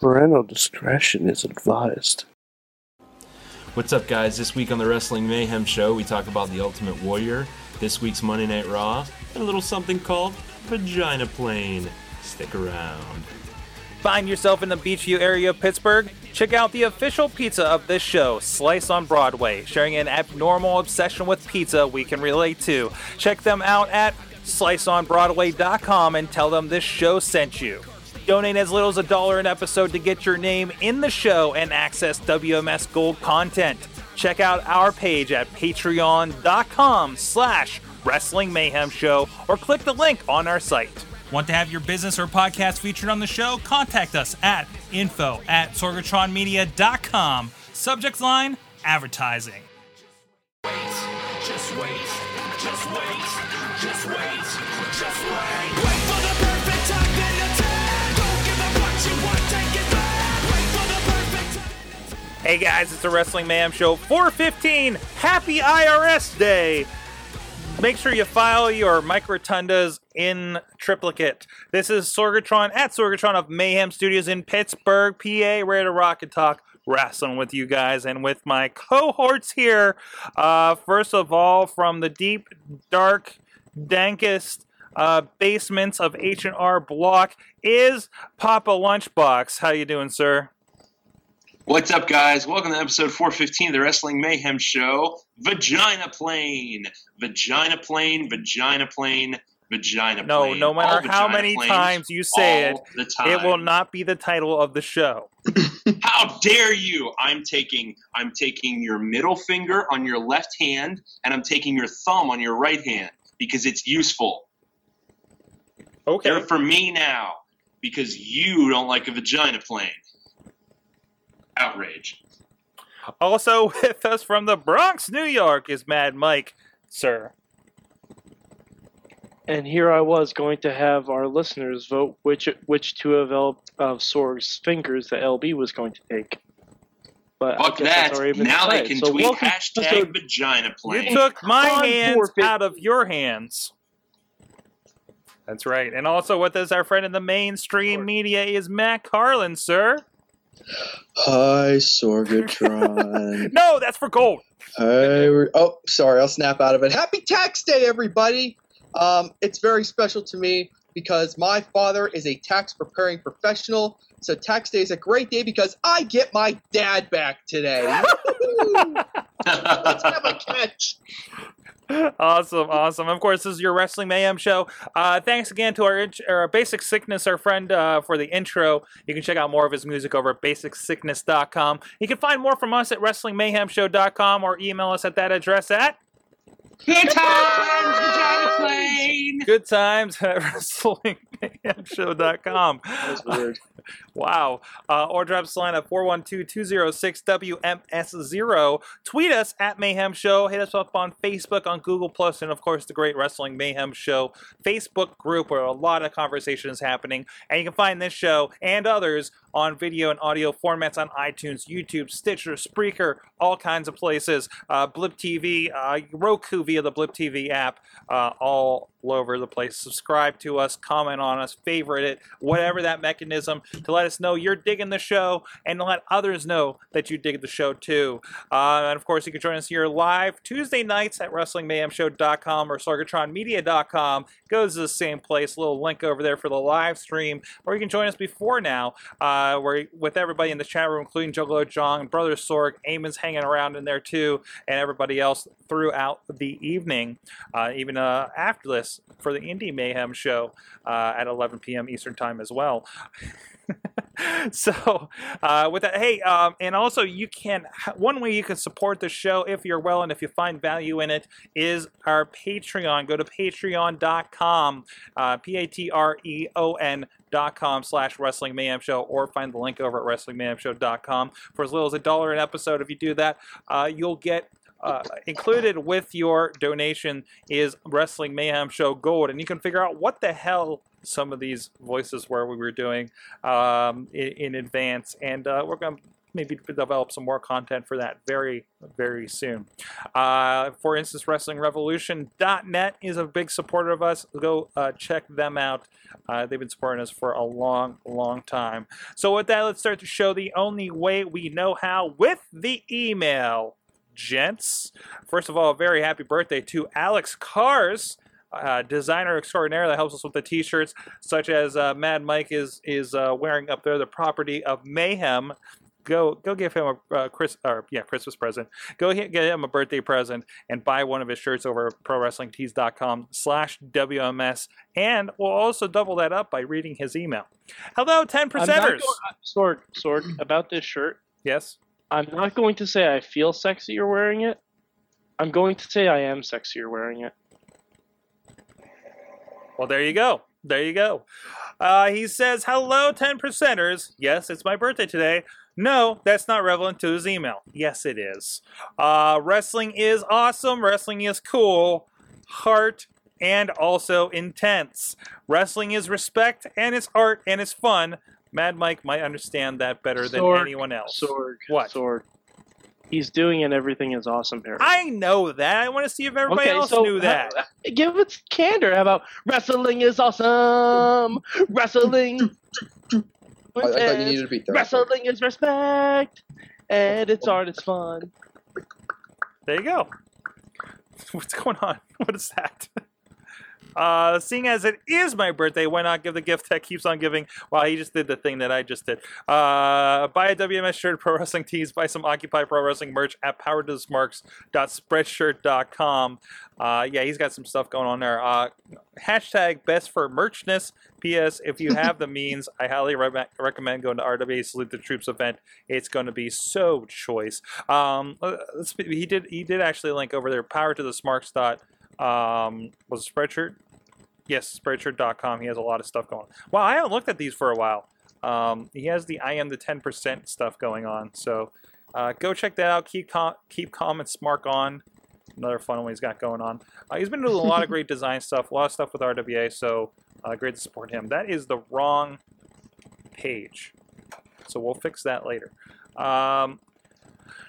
Parental discretion is advised. What's up, guys? This week on the Wrestling Mayhem Show, we talk about the Ultimate Warrior, this week's Monday Night Raw, and a little something called Vagina Plane. Stick around. Find yourself in the Beechview area of Pittsburgh? Check out the official pizza of this show, Slice on Broadway, sharing an abnormal obsession with pizza we can relate to. Check them out at sliceonbroadway.com and tell them this show sent you. Donate as little as a dollar an episode to get your name in the show and access WMS Gold content. Check out our page at patreon.com slash wrestling mayhem show or click the link on our site. Want to have your business or podcast featured on the show? Contact us at info at sorgatronmedia.com. Subject line, advertising. Just wait, Hey guys, it's the Wrestling Mayhem Show 415. Happy IRS Day! Make sure you file your microtundas in triplicate. This is Sorgatron at Sorgatron of Mayhem Studios in Pittsburgh, PA, ready to rock and talk wrestling with you guys and with my cohorts here. Uh, first of all, from the deep, dark, dankest uh, basements of H&R Block is Papa Lunchbox. How you doing, sir? What's up, guys? Welcome to episode 415 of the Wrestling Mayhem Show. Vagina plane, vagina plane, vagina plane, vagina No, plane. no All matter how many planes times you say it, it will not be the title of the show. How dare you? I'm taking I'm taking your middle finger on your left hand and I'm taking your thumb on your right hand because it's useful. Okay. They're for me now because you don't like a vagina plane. Outrage. Also with us from the Bronx, New York, is Mad Mike, sir. And here I was going to have our listeners vote which which two of L, of Sorg's fingers that LB was going to take. But Fuck that. that's already Now they can So tweet welcome to hashtag episode- vagina plane. You took my on hands forfeit. out of your hands. That's right. And also with us, our friend in the mainstream media is Matt Carlin, sir. Hi, Sorgatron. No, that's for gold. Hi, we- oh, sorry, I'll snap out of it. Happy Tax Day, everybody! Um, it's very special to me because my father is a tax preparing professional. So Tax Day is a great day because I get my dad back today. Let's have a catch. Awesome, awesome. Of course, this is your Wrestling Mayhem show. Uh, thanks again to our, int- our Basic Sickness, our friend, uh, for the intro. You can check out more of his music over at basicsickness.com. You can find more from us at WrestlingMayhemShow.com or email us at that address at Good times, vagina plane. good times at WrestlingMayhemShow.com. That was weird. Wow. Uh, or drop us a line at 412-206-WMS0. Tweet us at Mayhem Show. Hit us up on Facebook, on Google Plus, and of course the Great Wrestling Mayhem Show Facebook group where a lot of conversation is happening. And you can find this show and others on video and audio formats on iTunes, YouTube, Stitcher, Spreaker, all kinds of places. Uh, Blip TV, uh, Roku via the Blip TV app, uh, all over the place. Subscribe to us, comment on us, favorite it, whatever that mechanism to let us know you're digging the show and let others know that you dig the show too. Uh, and of course, you can join us here live Tuesday nights at WrestlingMayhemShow.com or SorgatronMedia.com. Goes to the same place. little link over there for the live stream. Or you can join us before now, uh, where with everybody in the chat room, including Juggalo Jong, Brother Sorg, Eamon's hanging around in there too, and everybody else throughout the evening, uh, even uh, after this for the Indie Mayhem show uh, at 11 p.m. Eastern Time as well. so uh, with that hey um, and also you can one way you can support the show if you're well and if you find value in it is our patreon go to patreon.com uh, p-a-t-r-e-o-n dot com slash wrestling mayhem show or find the link over at wrestling mayhem wrestlingmayhemshow.com for as little as a dollar an episode if you do that uh, you'll get uh, included with your donation is Wrestling Mayhem Show Gold, and you can figure out what the hell some of these voices were we were doing um, in, in advance, and uh, we're going to maybe develop some more content for that very, very soon. Uh, for instance, WrestlingRevolution.net is a big supporter of us. Go uh, check them out. Uh, they've been supporting us for a long, long time. So, with that, let's start to show the only way we know how with the email, gents. First of all, a very happy birthday to Alex Cars. Uh, designer extraordinaire that helps us with the t-shirts, such as uh, Mad Mike is is uh, wearing up there, the property of Mayhem. Go go give him a uh, Chris or yeah Christmas present. Go get him a birthday present and buy one of his shirts over at ProWrestlingTees.com slash WMS, and we'll also double that up by reading his email. Hello, ten percenters. Sword, sword. About this shirt, Yes. I'm not going to say I feel sexier wearing it. I'm going to say I am sexier wearing it. Well, there you go. There you go. Uh, he says, Hello, 10 percenters. Yes, it's my birthday today. No, that's not relevant to his email. Yes, it is. Uh, wrestling is awesome. Wrestling is cool. Heart and also intense. Wrestling is respect and it's art and it's fun. Mad Mike might understand that better than anyone else. Sword. What? Sword. He's doing it. Everything is awesome here. I know that. I want to see if everybody else knew that. uh, give it candor. How about wrestling is awesome? Wrestling. I, I thought you needed to beat that. Wrestling is respect, and it's art. It's fun. There you go. What's going on? What is that? Uh, seeing as it is my birthday, why not give the gift that keeps on giving? Well, he just did the thing that I just did. Uh, buy a WMS shirt, Pro Wrestling Tees, buy some Occupy Pro Wrestling merch at powertosmarks.spreadshirt.com. Uh, yeah, he's got some stuff going on there. Uh, hashtag best for merchness. P.S. If you have the means, I highly re- recommend going to RWA Salute the Troops event. It's going to be so choice. Um, uh, he did he did actually link over there. Power to the Smarks dot um, was it Spreadshirt? Yes, Spreadshirt.com. He has a lot of stuff going. On. Wow, I haven't looked at these for a while. Um, he has the I am the ten percent stuff going on. So uh, go check that out. Keep com- keep calm and smart on. Another fun one he's got going on. Uh, he's been doing a lot of great design stuff, a lot of stuff with RWA. So uh, great to support him. That is the wrong page. So we'll fix that later. Um,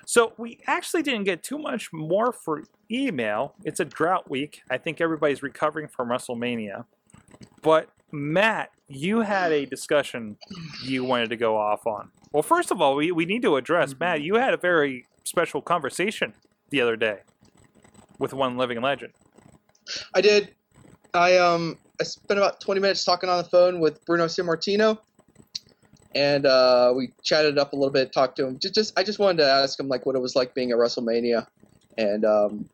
so we actually didn't get too much more for email. It's a drought week. I think everybody's recovering from WrestleMania. But Matt, you had a discussion you wanted to go off on. Well, first of all, we, we need to address Matt. You had a very special conversation the other day with one living legend. I did. I um I spent about 20 minutes talking on the phone with Bruno Sammartino, and uh, we chatted up a little bit, talked to him. Just, just I just wanted to ask him like what it was like being at WrestleMania, and um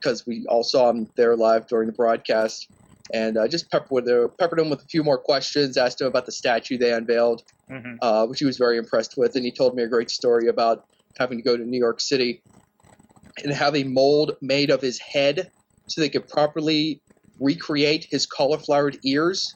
because we all saw him there live during the broadcast, and uh, just peppered with uh, peppered him with a few more questions, asked him about the statue they unveiled, Mm-hmm. uh, which he was very impressed with. And he told me a great story about having to go to New York City and have a mold made of his head so they could properly recreate his cauliflowered ears.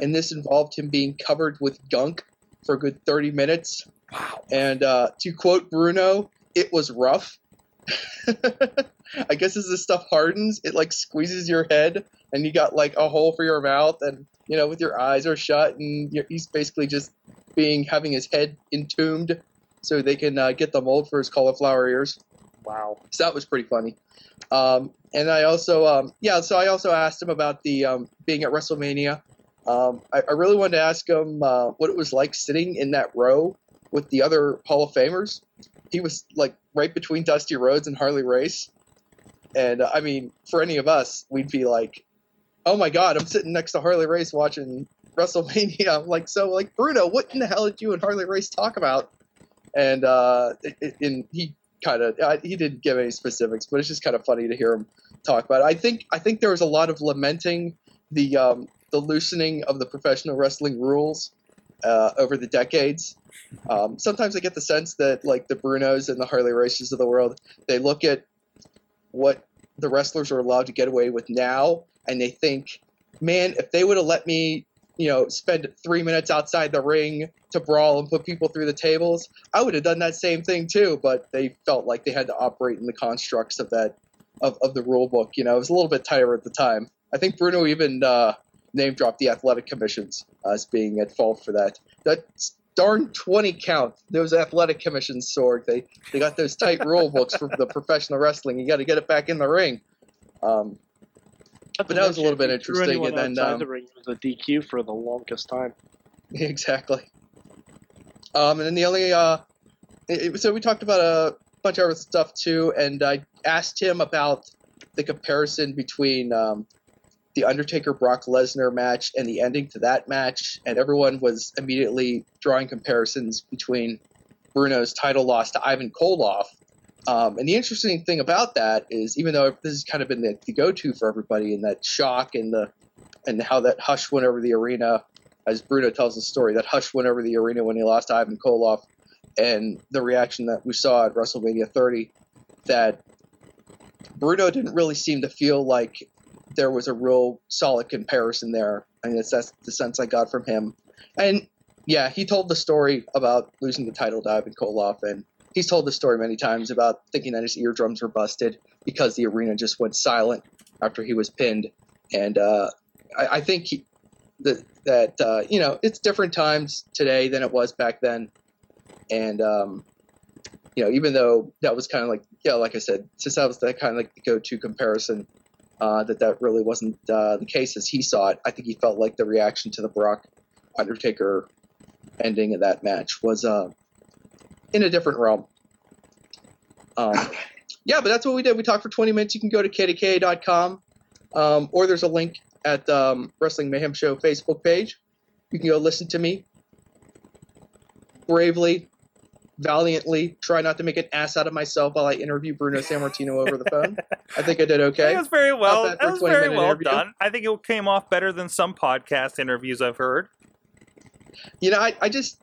And this involved him being covered with gunk for a good 30 minutes. Wow. And uh, to quote Bruno, it was rough. I guess as this stuff hardens, it like squeezes your head, and you got like a hole for your mouth, and you know, with your eyes are shut, and you're, he's basically just being having his head entombed so they can uh, get the mold for his cauliflower ears. Wow. So that was pretty funny. Um, and I also, um, yeah, so I also asked him about the um, being at WrestleMania. Um, I, I really wanted to ask him uh, what it was like sitting in that row with the other Hall of Famers. He was like right between Dusty Rhodes and Harley Race. And uh, I mean, for any of us, we'd be like, "Oh my God, I'm sitting next to Harley Race watching WrestleMania." I'm like, "So, like, Bruno, what in the hell did you and Harley Race talk about?" And uh, and he kind of uh, he didn't give any specifics, but it's just kind of funny to hear him talk about it. I think I think there was a lot of lamenting the um, the loosening of the professional wrestling rules uh, over the decades. Um, sometimes I get the sense that like the Brunos and the Harley Races of the world, they look at what the wrestlers are allowed to get away with now, and they think, man, if they would have let me, you know, spend three minutes outside the ring to brawl and put people through the tables, I would have done that same thing too. But they felt like they had to operate in the constructs of that of, of the rule book. You know, it was a little bit tighter at the time. I think Bruno even uh, name dropped the athletic commissions as being at fault for that. That darn 20 count. Those athletic commissions, Sorg. They they got those tight rule books for the professional wrestling. You got to get it back in the ring. Um, But that was a little bit if you threw interesting, and then, um, the ring was a DQ for the longest time. exactly. Um, and then the only uh, it- so we talked about a bunch of other stuff too, and I asked him about the comparison between um, the Undertaker Brock Lesnar match and the ending to that match, and everyone was immediately drawing comparisons between Bruno's title loss to Ivan Koloff. Um, and the interesting thing about that is, even though this has kind of been the, the go-to for everybody, and that shock and the and how that hush went over the arena, as Bruno tells the story, that hush went over the arena when he lost to Ivan Koloff, and the reaction that we saw at WrestleMania 30, that Bruno didn't really seem to feel like there was a real solid comparison there. I mean, that's, the sense I got from him. And yeah, he told the story about losing the title to Ivan Koloff, and he's told the story many times about thinking that his eardrums were busted because the arena just went silent after he was pinned. And uh, I, I think he, that that uh, you know it's different times today than it was back then, and um, you know even though that was kind of like yeah, like I said, since that was the kind of like the go-to comparison, uh, that that really wasn't uh, the case as he saw it. I think he felt like the reaction to the Brock Undertaker ending of that match was uh, in a different realm. Um, yeah, but that's what we did. We talked for 20 minutes. You can go to kdka.com, um, or there's a link at um, Wrestling Mayhem Show Facebook page. You can go listen to me bravely, valiantly, try not to make an ass out of myself while I interview Bruno Sammartino over the phone. I think I did okay. it was very well. That was very well interview. done. I think it came off better than some podcast interviews I've heard. You know, I, I just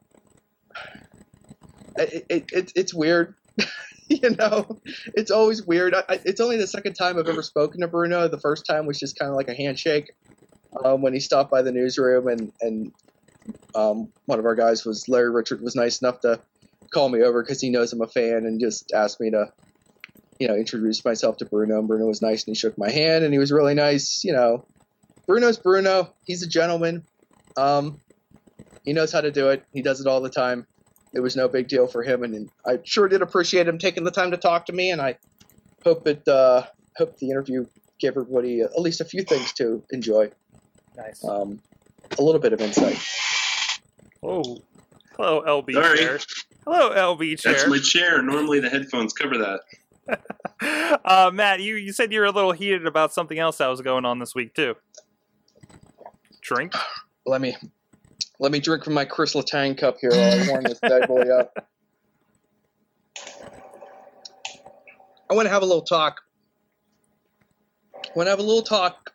it, it, it it's weird. you know, it's always weird. I, I, it's only the second time I've ever spoken to Bruno. The first time was just kind of like a handshake um, when he stopped by the newsroom, and and um, one of our guys was Larry Richert was nice enough to call me over because he knows I'm a fan and just asked me to you know introduce myself to Bruno. And Bruno was nice and he shook my hand and he was really nice. You know, Bruno's Bruno. He's a gentleman. Um, he knows how to do it. He does it all the time. It was no big deal for him, and I sure did appreciate him taking the time to talk to me. And I hope it uh, hope the interview gave everybody at least a few things to enjoy, Nice. um, a little bit of insight. oh, hello, LB Sorry. chair. Hello, LB chair. That's my chair. Normally the headphones cover that. uh, Matt, you, you said you were a little heated about something else that was going on this week too. Drink. Let me let me drink from my Chris Letang cup here while I warm this bad boy up. I want to have a little talk. I want to have a little talk,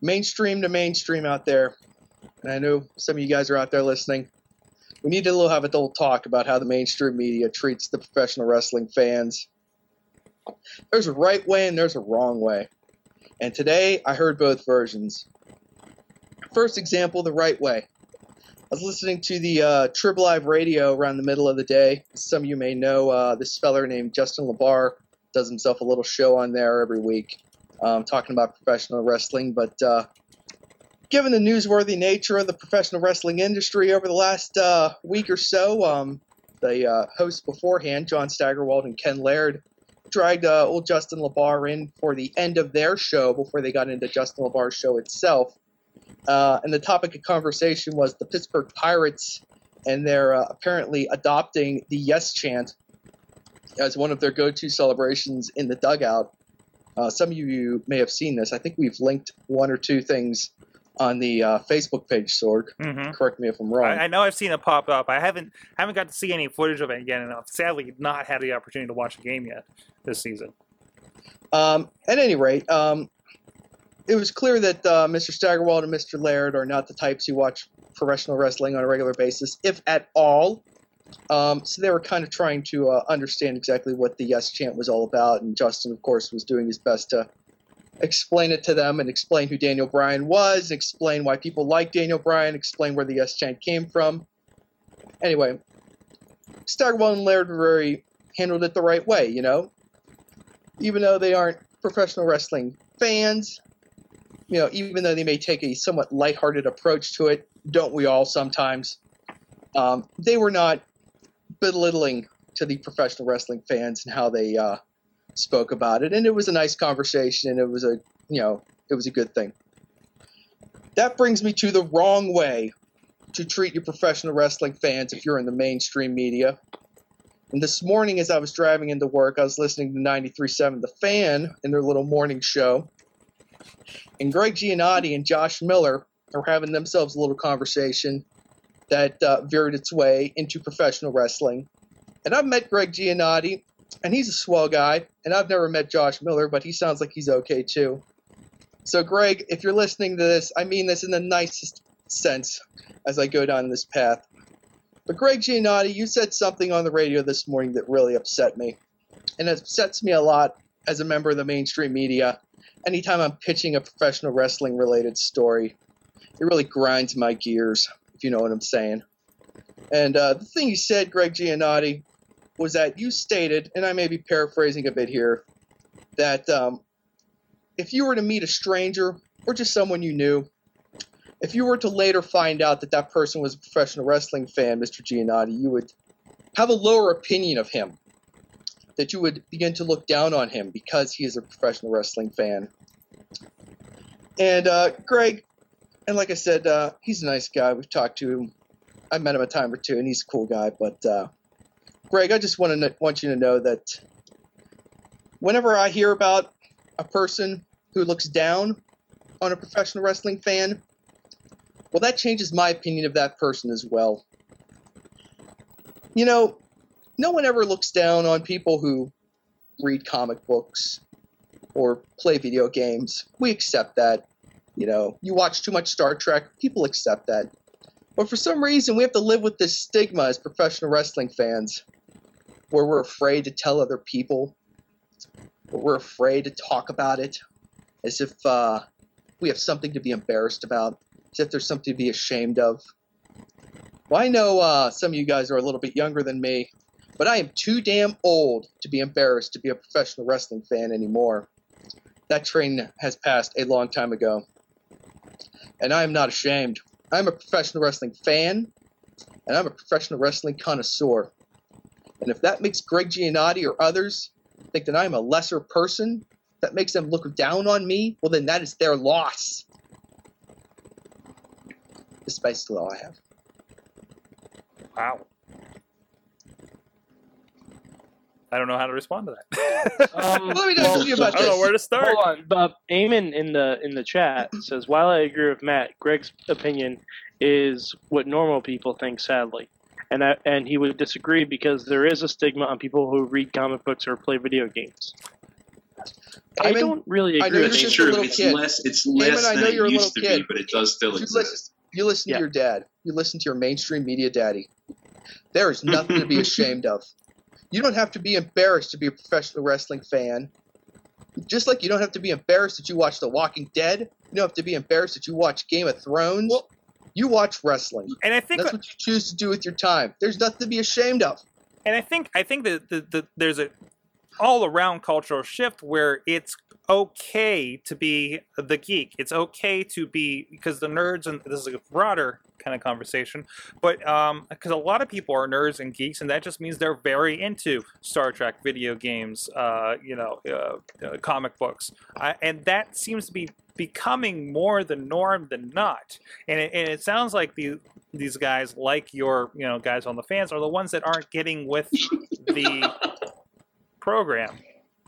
mainstream to mainstream out there. And I know some of you guys are out there listening. We need to have a little talk about how the mainstream media treats the professional wrestling fans. There's a right way and there's a wrong way. And today I heard both versions. First example, the right way. I was listening to the uh, Trib Live radio around the middle of the day. Some of you may know uh, this feller named Justin LaBar does himself a little show on there every week, um, talking about professional wrestling. But uh, given the newsworthy nature of the professional wrestling industry over the last uh, week or so, um, the uh, hosts beforehand, John Steigerwald and Ken Laird, dragged uh, old Justin LaBar in for the end of their show before they got into Justin LaBar's show itself. Uh, and the topic of conversation was the Pittsburgh Pirates and they're uh, apparently adopting the yes chant as one of their go-to celebrations in the dugout. Uh, some of you may have seen this. I think we've linked one or two things on the uh, Facebook page, Sorg. Mm-hmm. Correct me if I'm wrong. I, I know I've seen it pop up. I haven't haven't got to see any footage of it yet, and I've sadly not had the opportunity to watch a game yet this season. Um, at any rate, um, it was clear that uh, Mr. Steigerwald and Mr. Laird are not the types who watch professional wrestling on a regular basis, if at all. Um, so they were kind of trying to uh, understand exactly what the Yes chant was all about, and Justin, of course, was doing his best to explain it to them and explain who Daniel Bryan was, explain why people like Daniel Bryan, explain where the Yes chant came from. Anyway, Steigerwald and Laird very handled it the right way, you know even though they aren't professional wrestling fans, you know, even though they may take a somewhat lighthearted approach to it, don't we all sometimes? um, they were not belittling to the professional wrestling fans and how they uh, spoke about it, and it was a nice conversation, and it was a you know it was a good thing. That brings me to the wrong way to treat your professional wrestling fans if you're in the mainstream media. And this morning, as I was driving into work, I was listening to 93.7 The Fan in their little morning show. And Greg Giannotti and Josh Miller are having themselves a little conversation that uh, veered its way into professional wrestling. And I've met Greg Giannotti, and he's a swell guy. And I've never met Josh Miller, but he sounds like he's okay too. So, Greg, if you're listening to this, I mean this in the nicest sense as I go down this path. But Greg Giannotti, you said something on the radio this morning that really upset me. And it upsets me a lot as a member of the mainstream media. Anytime I'm pitching a professional wrestling related story, it really grinds my gears, if you know what I'm saying. And uh, the thing you said, Greg Giannotti, was that you stated, and I may be paraphrasing a bit here, that um, if you were to meet a stranger or just someone you knew, if you were to later find out that that person was a professional wrestling fan, Mr. Giannotti, you would have a lower opinion of him. That you would begin to look down on him because he is a professional wrestling fan. And uh, Greg, and like I said, uh, he's a nice guy. We've talked to him. I met him a time or two, and he's a cool guy. But uh, Greg, I just want to want you to know that whenever I hear about a person who looks down on a professional wrestling fan, well, that changes my opinion of that person as well. You know, no one ever looks down on people who read comic books or play video games. We accept that. You know, you watch too much Star Trek, people accept that. But for some reason, we have to live with this stigma as professional wrestling fans where we're afraid to tell other people, where we're afraid to talk about it as if uh, we have something to be embarrassed about, as if there's something to be ashamed of. Well, I know uh, some of you guys are a little bit younger than me, but I am too damn old to be embarrassed to be a professional wrestling fan anymore. That train has passed a long time ago. And I am not ashamed. I'm a professional wrestling fan, and I'm a professional wrestling connoisseur. And if that makes Greg Giannotti or others think that I'm a lesser person, that makes them look down on me, well, then that is their loss. This is basically all I have. Wow. I don't know how to respond to that. Um, Let me talk to you about I don't know where to start. Hold on, but Eamon in the in the chat says, while I agree with Matt, Greg's opinion is what normal people think. Sadly, and I, and he would disagree because there is a stigma on people who read comic books or play video games. I Eamon, don't really I agree know with you're It's just a true. little It's kid. less. It's less I know than you're it used to little be, kid. but it does still You exist. listen, you listen Yeah. to your dad. You listen to your mainstream media daddy. There is nothing to be ashamed of. You don't have to be embarrassed to be a professional wrestling fan. Just like you don't have to be embarrassed that you watch The Walking Dead. You don't have to be embarrassed that you watch Game of Thrones. Well- you watch wrestling. And I think That's what you choose to do with your time. There's nothing to be ashamed of. and I think I think that the, the, there's a all around cultural shift where it's okay to be the geek. It's okay to be because the nerds and this is a broader kind of conversation, but um because a lot of people are nerds and geeks, and that just means they're very into Star Trek, video games, uh, you know, uh, uh, comic books, and that seems to be becoming more the norm than not. And it, and it sounds like the these guys, like your you know guys on the fans, are the ones that aren't getting with the program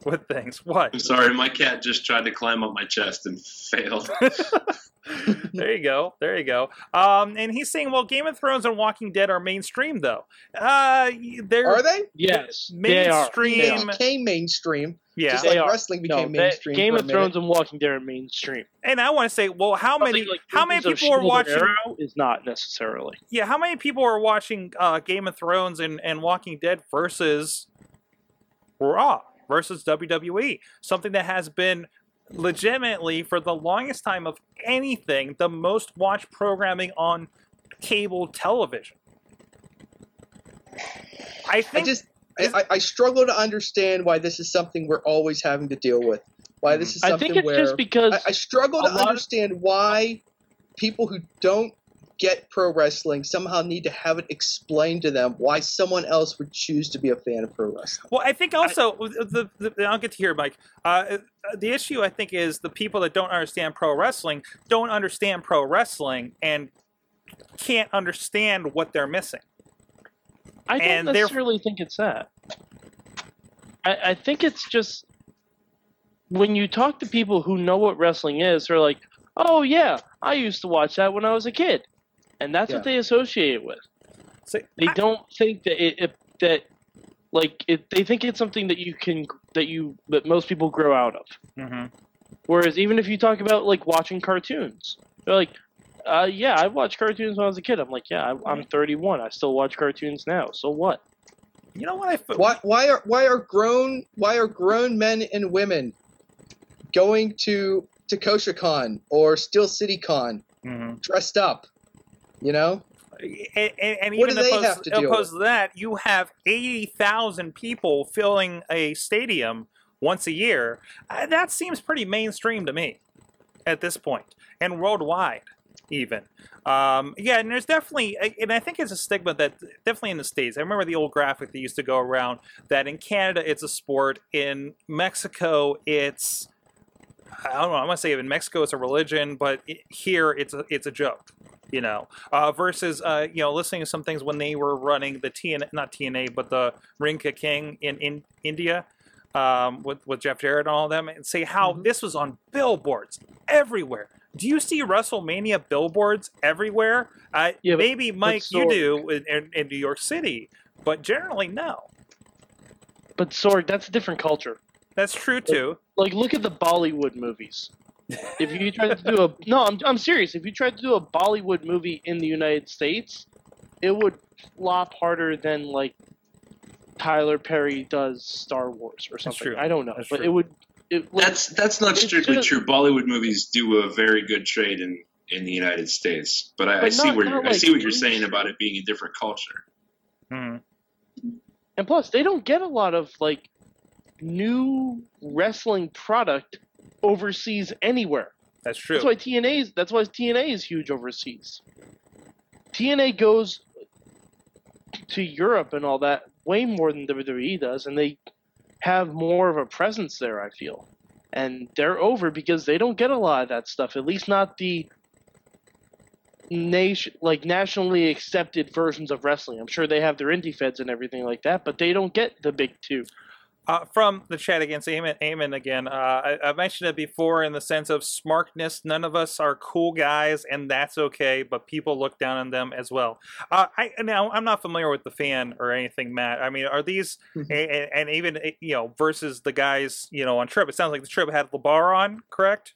with things. What? I'm sorry, my cat just tried to climb up my chest and failed. there you go. There you go. Um, and he's saying, well, Game of Thrones and Walking Dead are mainstream, though. Uh, they're Are they? Yes, they are. mainstream. They They are. became mainstream. yeah. Just They like are. wrestling became they- mainstream. Game of. Thrones and Walking Dead are mainstream. and I want to say, well, how many Something like how many people are watching? Is not necessarily. Yeah, how many people are watching uh, Game of Thrones and, and Walking Dead versus Raw versus WWE? Something that has been legitimately for the longest time of anything the most watched programming on cable television. I I think just I, I, I struggle to understand why this is something we're always having to deal with. Why this mm. is I something think it's where just because I, I struggle to lot of- understand why people who don't get pro wrestling somehow need to have it explained to them why someone else would choose to be a fan of pro wrestling. Well, I think also the, the, the I'll get to here, Mike. Uh, the issue I think is the people that don't understand pro wrestling don't understand pro wrestling and can't understand what they're missing. I don't And necessarily think it's that. I, I think it's just when you talk to people who know what wrestling is, they're like, "Oh yeah, I used to watch that when I was a kid," and that's Yeah. what they associate it with. So, They I- don't think that it, it that like it, they think it's something that you can that you that most people grow out of. Mhm. Whereas even if you talk about like watching cartoons, they're like, uh, "Yeah, I watched cartoons when I was a kid." I'm like, "Yeah, I, I'm 31. I still watch cartoons now. So what?" You know what I f- Why, why are why are grown why are grown men and women going to to KosherCon or Steel City Con Mhm. dressed up? You know, and, and, and even opposed, to opposed to that, you have eighty thousand people filling a stadium once a year. Uh, that seems pretty mainstream to me at this point, and worldwide even. Um, yeah, and there's definitely, and I think it's a stigma that definitely in the states. I remember the old graphic that used to go around that in Canada it's a sport, in Mexico it's. I don't know. I'm gonna say in Mexico it's a religion, but it, here it's a it's a joke you know, uh, versus uh, you know listening to some things when they were running the TNA, not TNA, but the Ring Ka King in in India um, with with Jeff Jarrett and all of them, and say how Mhm. this was on billboards everywhere. Do you see WrestleMania billboards everywhere? Uh, Yeah, but- maybe Mike, you do in, in, in New York City, but generally no. But Sorg, that's a different culture. That's true too. Like, look at the Bollywood movies. If you tried to do a no, I'm I'm serious. If you tried to do a Bollywood movie in the United States, it would flop harder than like Tyler Perry does Star Wars or something. I don't know, That's but true. it would. It, like, That's that's not strictly should've- true. Bollywood movies do a very good trade in, in the United States, but I, I see not- where not you're, I see what you're saying about it being a different culture. Mhm. and plus, they don't get a lot of like new wrestling product overseas anywhere. That's true. That's why TNA is that's why TNA is huge overseas. TNA goes to Europe and all that way more than WWE does, and they have more of a presence there. I feel, and they're over because they don't get a lot of that stuff. At least not the nation like nationally accepted versions of wrestling. I'm sure they have their indie feds and everything like that, but they don't get the big two. Uh, from the chat again, so Eamon, Eamon again. Uh, I, I've mentioned it before in the sense of smartness. None of us are cool guys, and that's okay. But people look down on them as well. Uh, I now I'm not familiar with the fan or anything, Matt. I mean, are these Mhm. a, a- and even eh, you know versus the guys you know on Trib? It sounds like the Trib had Labar on, correct?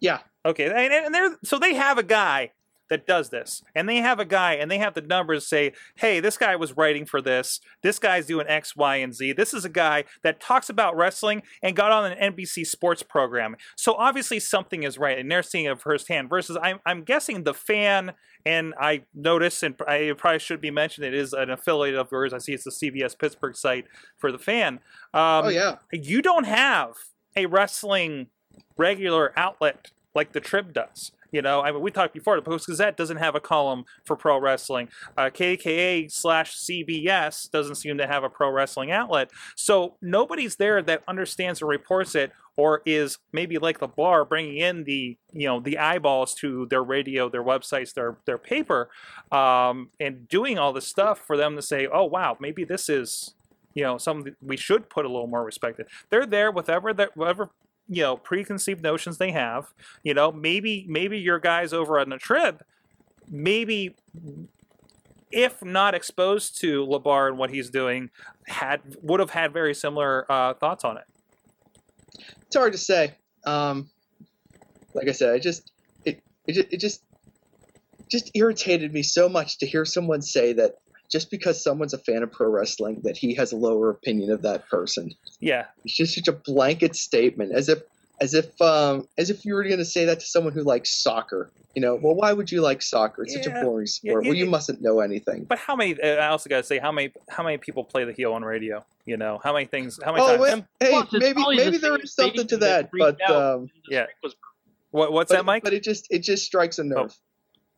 Yeah. Okay, and, and they're so they have a guy that does this, and they have a guy, and they have the numbers say, hey, this guy was writing for this. This guy's doing X, Y, and Z. This is a guy that talks about wrestling and got on an NBC sports program. So obviously something is right, and they're seeing it firsthand. Versus, I'm, I'm guessing the fan, and I notice, and I probably should be mentioned, it is an affiliate of yours. I see it's the CBS Pittsburgh site for the fan. Um, oh yeah, you don't have a wrestling regular outlet like the Trib does. You know, I mean, we talked before. The Post Gazette doesn't have a column for pro wrestling. Uh, KDKA slash CBS doesn't seem to have a pro wrestling outlet. So nobody's there that understands or reports it, or is maybe like the bar bringing in the you know the eyeballs to their radio, their websites, their their paper, um, and doing all this stuff for them to say, oh wow, maybe this is you know something we should put a little more respect in. They're there with whatever that whatever you know preconceived notions they have. You know, maybe maybe your guys over on the trib, maybe if not exposed to Labar and what he's doing, had would have had very similar uh, thoughts on it. it's hard to say. Um, like I said, I just it it just, it just just irritated me so much to hear someone say that just because someone's a fan of pro wrestling that he has a lower opinion of that person. Yeah, It's just such a blanket statement, as if as if um, as if you were going to say that to someone who likes soccer. You know, well, why would you like soccer? It's such a boring sport. yeah, well, you yeah. mustn't know anything. but how many? uh, I also got to say how many how many people play the heel on radio? You know, how many things? How many Oh, times? wait, And hey, plus, maybe maybe the there same is something to that, but um, Yeah. was What, what's but, that, Mike? but it just it just strikes a nerve.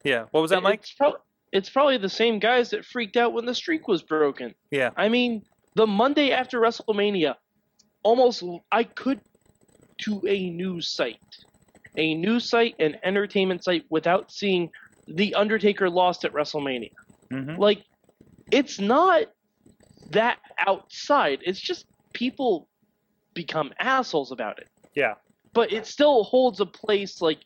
Yeah. What was that, Mike? It's, prob- it's probably the same guys that freaked out when the streak was broken. Yeah. I mean, the Monday after WrestleMania, almost I could to a news site, a news site, an entertainment site, without seeing the Undertaker lost at WrestleMania. hmm Like, it's not that outside. It's just people become assholes about it. Yeah. But it still holds a place, like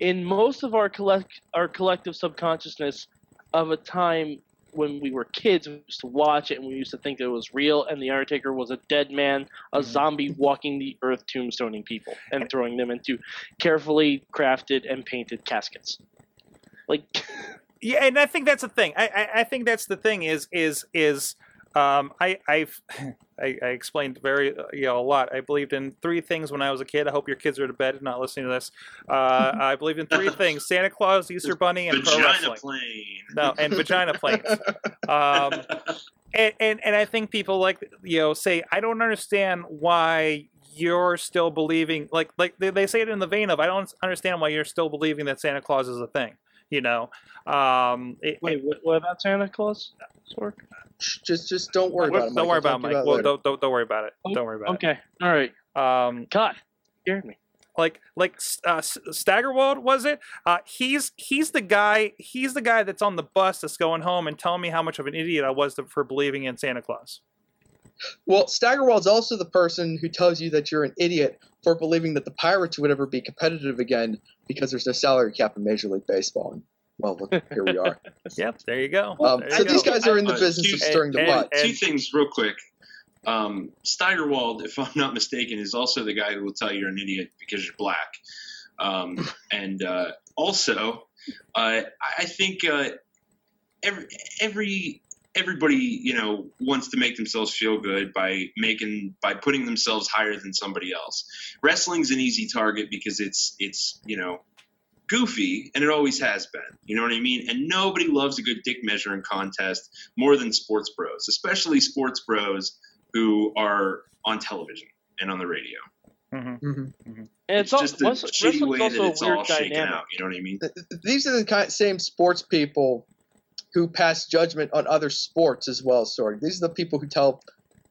in most of our collect our collective subconsciousness of a time when we were kids. We used to watch it and we used to think it was real, and the Undertaker was a dead man, a mm-hmm. zombie walking the earth, tombstoning people and throwing them into carefully crafted and painted caskets. Like, Yeah, and I think that's the thing. I, I, I think that's the thing is is is um, I I've I, I explained very uh, you know a lot. I believed in three things when I was a kid. I hope your kids are to bed and not listening to this. Uh, I believed in three things: Santa Claus, Easter Bunny, and pro Vagina wrestling. plane. No, and vagina planes. Um, and, and and I think people like you know say I don't understand why you're still believing like like they, they say it in the vein of I don't understand why you're still believing that Santa Claus is a thing. You know, um, it, wait, what, what about Santa Claus? Sorg? Just, just don't worry Well, about it. Don't worry I'll about talk it, to you Mike. Well, don't, don't don't worry about it. Oh, Don't worry about Okay, all right. it. Um, God, scared me. like like uh, Steigerwald was it? Uh, he's he's the guy. He's the guy that's on the bus that's going home and telling me how much of an idiot I was to, for believing in Santa Claus. Well, Steigerwald's also the person who tells you that you're an idiot for believing that the Pirates would ever be competitive again because there's no salary cap in Major League Baseball. And, well, look, here we are. Yep, there you go. Um, There so you these go. guys are in the Uh, business two- of stirring the pot. Two things, real quick. Um, Steigerwald, if I'm not mistaken, is also the guy who will tell you you're an idiot because you're black. Um, and uh, also, uh, I think uh, every every everybody you know wants to make themselves feel good by making by putting themselves higher than somebody else. Wrestling's an easy target because it's it's you know goofy and it always has been. You know what I mean? And nobody loves a good dick measuring contest more than sports bros, especially sports bros who are on television and on the radio. Mhm. Mhm. And it's, It's al- just a wrest- shitty wrestling's way that it's a weird all shaken dynamic. out. You know what I mean? Th- th- These are the kind, same sports people who pass judgment on other sports as well. Sorry, these are the people who tell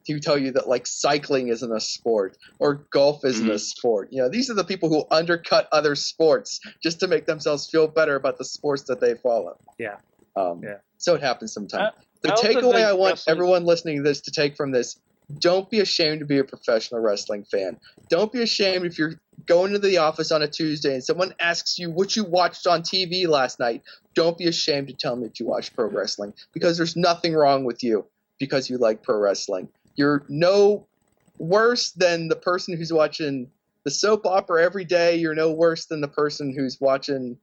who tell you that like cycling isn't a sport or golf isn't a Mhm. sport. You know, these are the people who undercut other sports just to make themselves feel better about the sports that they follow. Yeah. Um, Yeah. So it happens sometimes. Uh, the takeaway I want wrestling- everyone listening to this to take from this: don't be ashamed to be a professional wrestling fan. Don't be ashamed if you're going to the office on a Tuesday and someone asks you what you watched on TV last night. Don't be ashamed to tell them that you watched pro wrestling because there's nothing wrong with you because you like pro wrestling. You're no worse than the person who's watching the soap opera every day. You're no worse than the person who's watching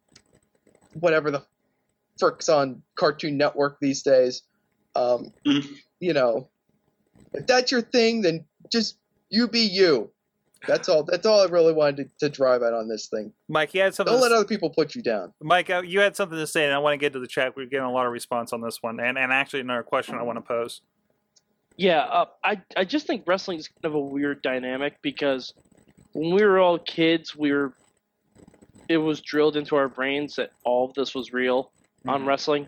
whatever the frick's on Cartoon Network these days. Um, Mhm. You know, if that's your thing, then just you be you. That's all. That's all I really wanted to, to drive at on this thing. Mike, you had something. Don't to let s- other people put you down. Mike, uh, you had something to say, and I want to get to the chat. We're getting a lot of response on this one, and and actually another question I want to pose. Yeah, uh, I I just think wrestling is kind of a weird dynamic because when we were all kids, we were it was drilled into our brains that all of this was real on Mhm. wrestling.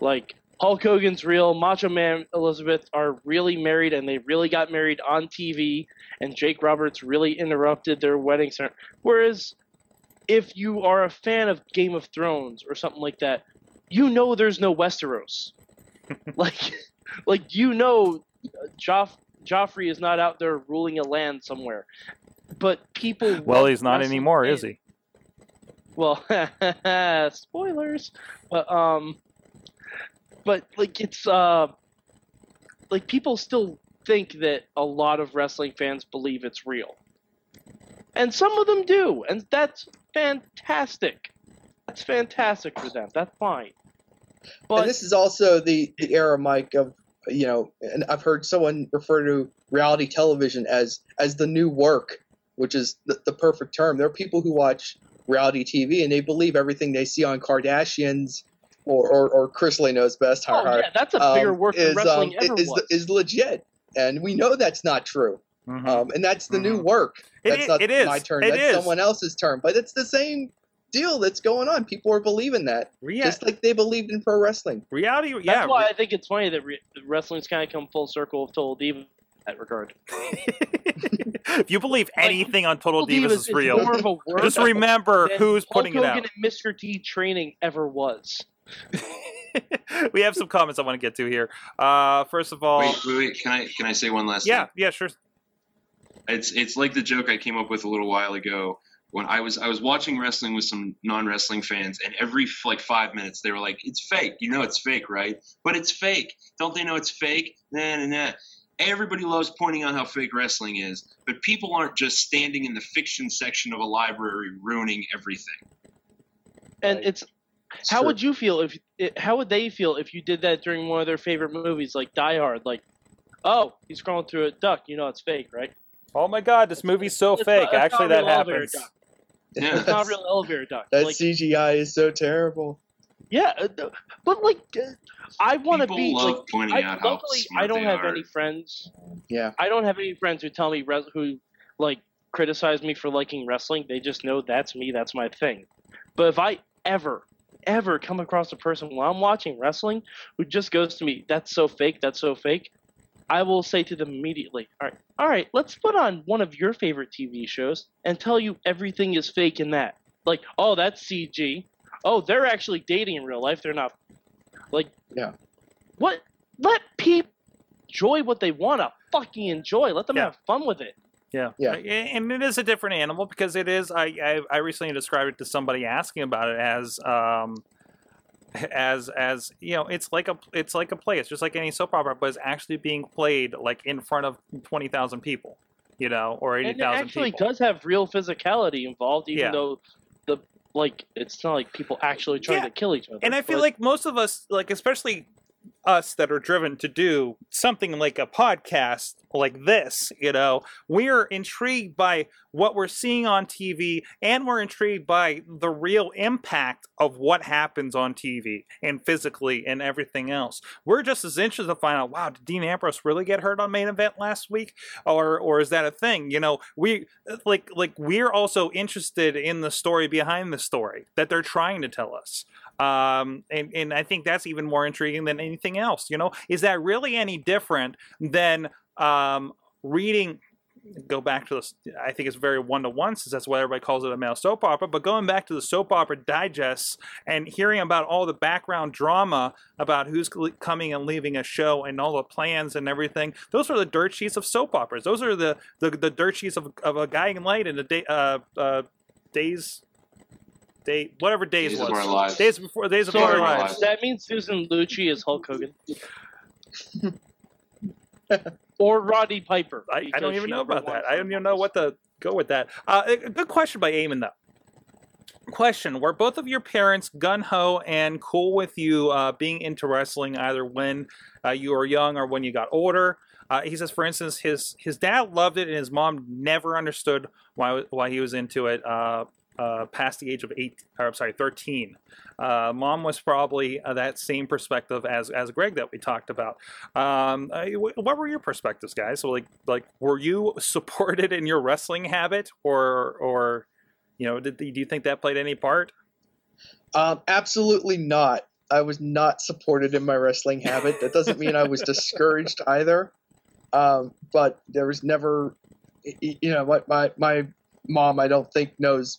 Like Hulk Hogan's real, Macho Man Elizabeth are really married and they really got married on TV and Jake Roberts really interrupted their wedding ceremony. Whereas if you are a fan of Game of Thrones or something like that, you know there's no Westeros. like like you know Joff Joffrey is not out there ruling a land somewhere. But people Well, he's not anymore, fans. is he? Well, spoilers. But um, but like it's uh, like people still think that a lot of wrestling fans believe it's real, and some of them do, and that's fantastic. That's fantastic for them. That's fine. But and this is also the the era, Mike, of you know, and I've heard someone refer to reality television as as the new work, which is the, the perfect term. There are people who watch reality TV and they believe everything they see on Kardashians or or, or Chrisley knows best. oh har, har, yeah, that's a bigger um, work than is, wrestling um, ever is, was. is legit, and we know that's not true. Mhm. Um, and that's the new Mhm. work. That's i- not it is. my turn. It that's is. someone else's turn. But it's the same deal that's going on. People are believing that, Rea- just like they believed in pro wrestling. reality, Yeah. That's yeah. why I think it's funny that re- wrestling's kind of come full circle with Total Diva in that regard. if you believe anything on Total Total Divas Divas is is real, more of a word just remember who's Hulk putting it Hogan out. and Mr. T training ever was. we have some comments I want to get to here. Uh, first of all, Wait, wait, wait. Can I can I say one last yeah, thing? yeah, sure. It's it's like the joke I came up with a little while ago when I was I was watching wrestling with some non wrestling fans, and every like five minutes they were like, "It's fake. You know it's fake, right? But it's fake. Don't they know it's fake? Nah, nah, nah." Everybody loves pointing out how fake wrestling is, but people aren't just standing in the fiction section of a library ruining everything. And it's It's how true. would you feel if how would they feel if you did that during one of their favorite movies like Die Hard? Like, oh, he's crawling through a duck. You know it's fake, right? Oh my God, this movie's so It's fake. not- Actually, that happens. Yeah. It's not a real elevator duck. That like, CGI is so terrible. yeah, uh, but like, uh, I want to be love like. pointing I, out how luckily, smart I don't they have are. any friends. Yeah. I don't have any friends who tell me res- who like criticize me for liking wrestling. They just know that's me. That's my thing. But if I ever, ever come across a person while I'm watching wrestling who just goes to me, "That's so fake. That's so fake," I will say to them immediately, "All right, all right, let's put on one of your favorite TV shows and tell you everything is fake in that. Like, oh, that's CG. Oh, they're actually dating in real life. They're not. Like, Yeah. What? Let people enjoy what they want to fucking enjoy. Let them Yeah. have fun with it. Yeah. Yeah. And it is a different animal because it is. I I, I recently described it to somebody asking about it as um as as you know it's like a it's like a play it's just like any soap opera but it's actually being played like in front of 20,000 people you know or And it 80,000 actually people does have real physicality involved, even Yeah. though the like it's not like people actually trying Yeah. to kill each other. and I feel but- like most of us, like especially us that are driven to do something like a podcast like this, you know, we're intrigued by what we're seeing on TV and we're intrigued by the real impact of what happens on TV and physically and everything else. We're just as interested to find out, wow, did Dean Ambrose really get hurt on main event last week? Or or is that a thing? You know, we like like we're also interested in the story behind the story that they're trying to tell us um, and and I think that's even more intriguing than anything else. You know, is that really any different than um, reading? Go back to this. I think it's very one to one since that's what everybody calls it a male soap opera. But going back to the soap opera digests and hearing about all the background drama about who's coming and leaving a show and all the plans and everything, those are the dirt sheets of soap operas. Those are the the, the dirt sheets of, of a guiding light and the day uh, uh, days. Day, whatever days, Days was. of Our Lives. Days before days of our Our lives. Lives. that means Susan Lucci is Hulk Hogan. or Roddy Piper. I, I don't even know about that. I don't even know what to go with that. Uh, a a good question by Eamon though. Question: Were both of your parents gun ho and cool with you uh, being into wrestling, either when uh, you were young or when you got older? Uh, he says, for instance, his his dad loved it and his mom never understood why why he was into it. Uh, uh, past the age of eight, or I'm sorry, thirteen. Uh, mom was probably uh, that same perspective as as Greg that we talked about. Um, uh, what were your perspectives, guys? So, like, like, were you supported in your wrestling habit, or, or, you know, did do you think that played any part? Um, absolutely not. I was not supported in my wrestling habit. That doesn't mean I was discouraged either. Um, but there was never, you know, my, my my mom. I don't think knows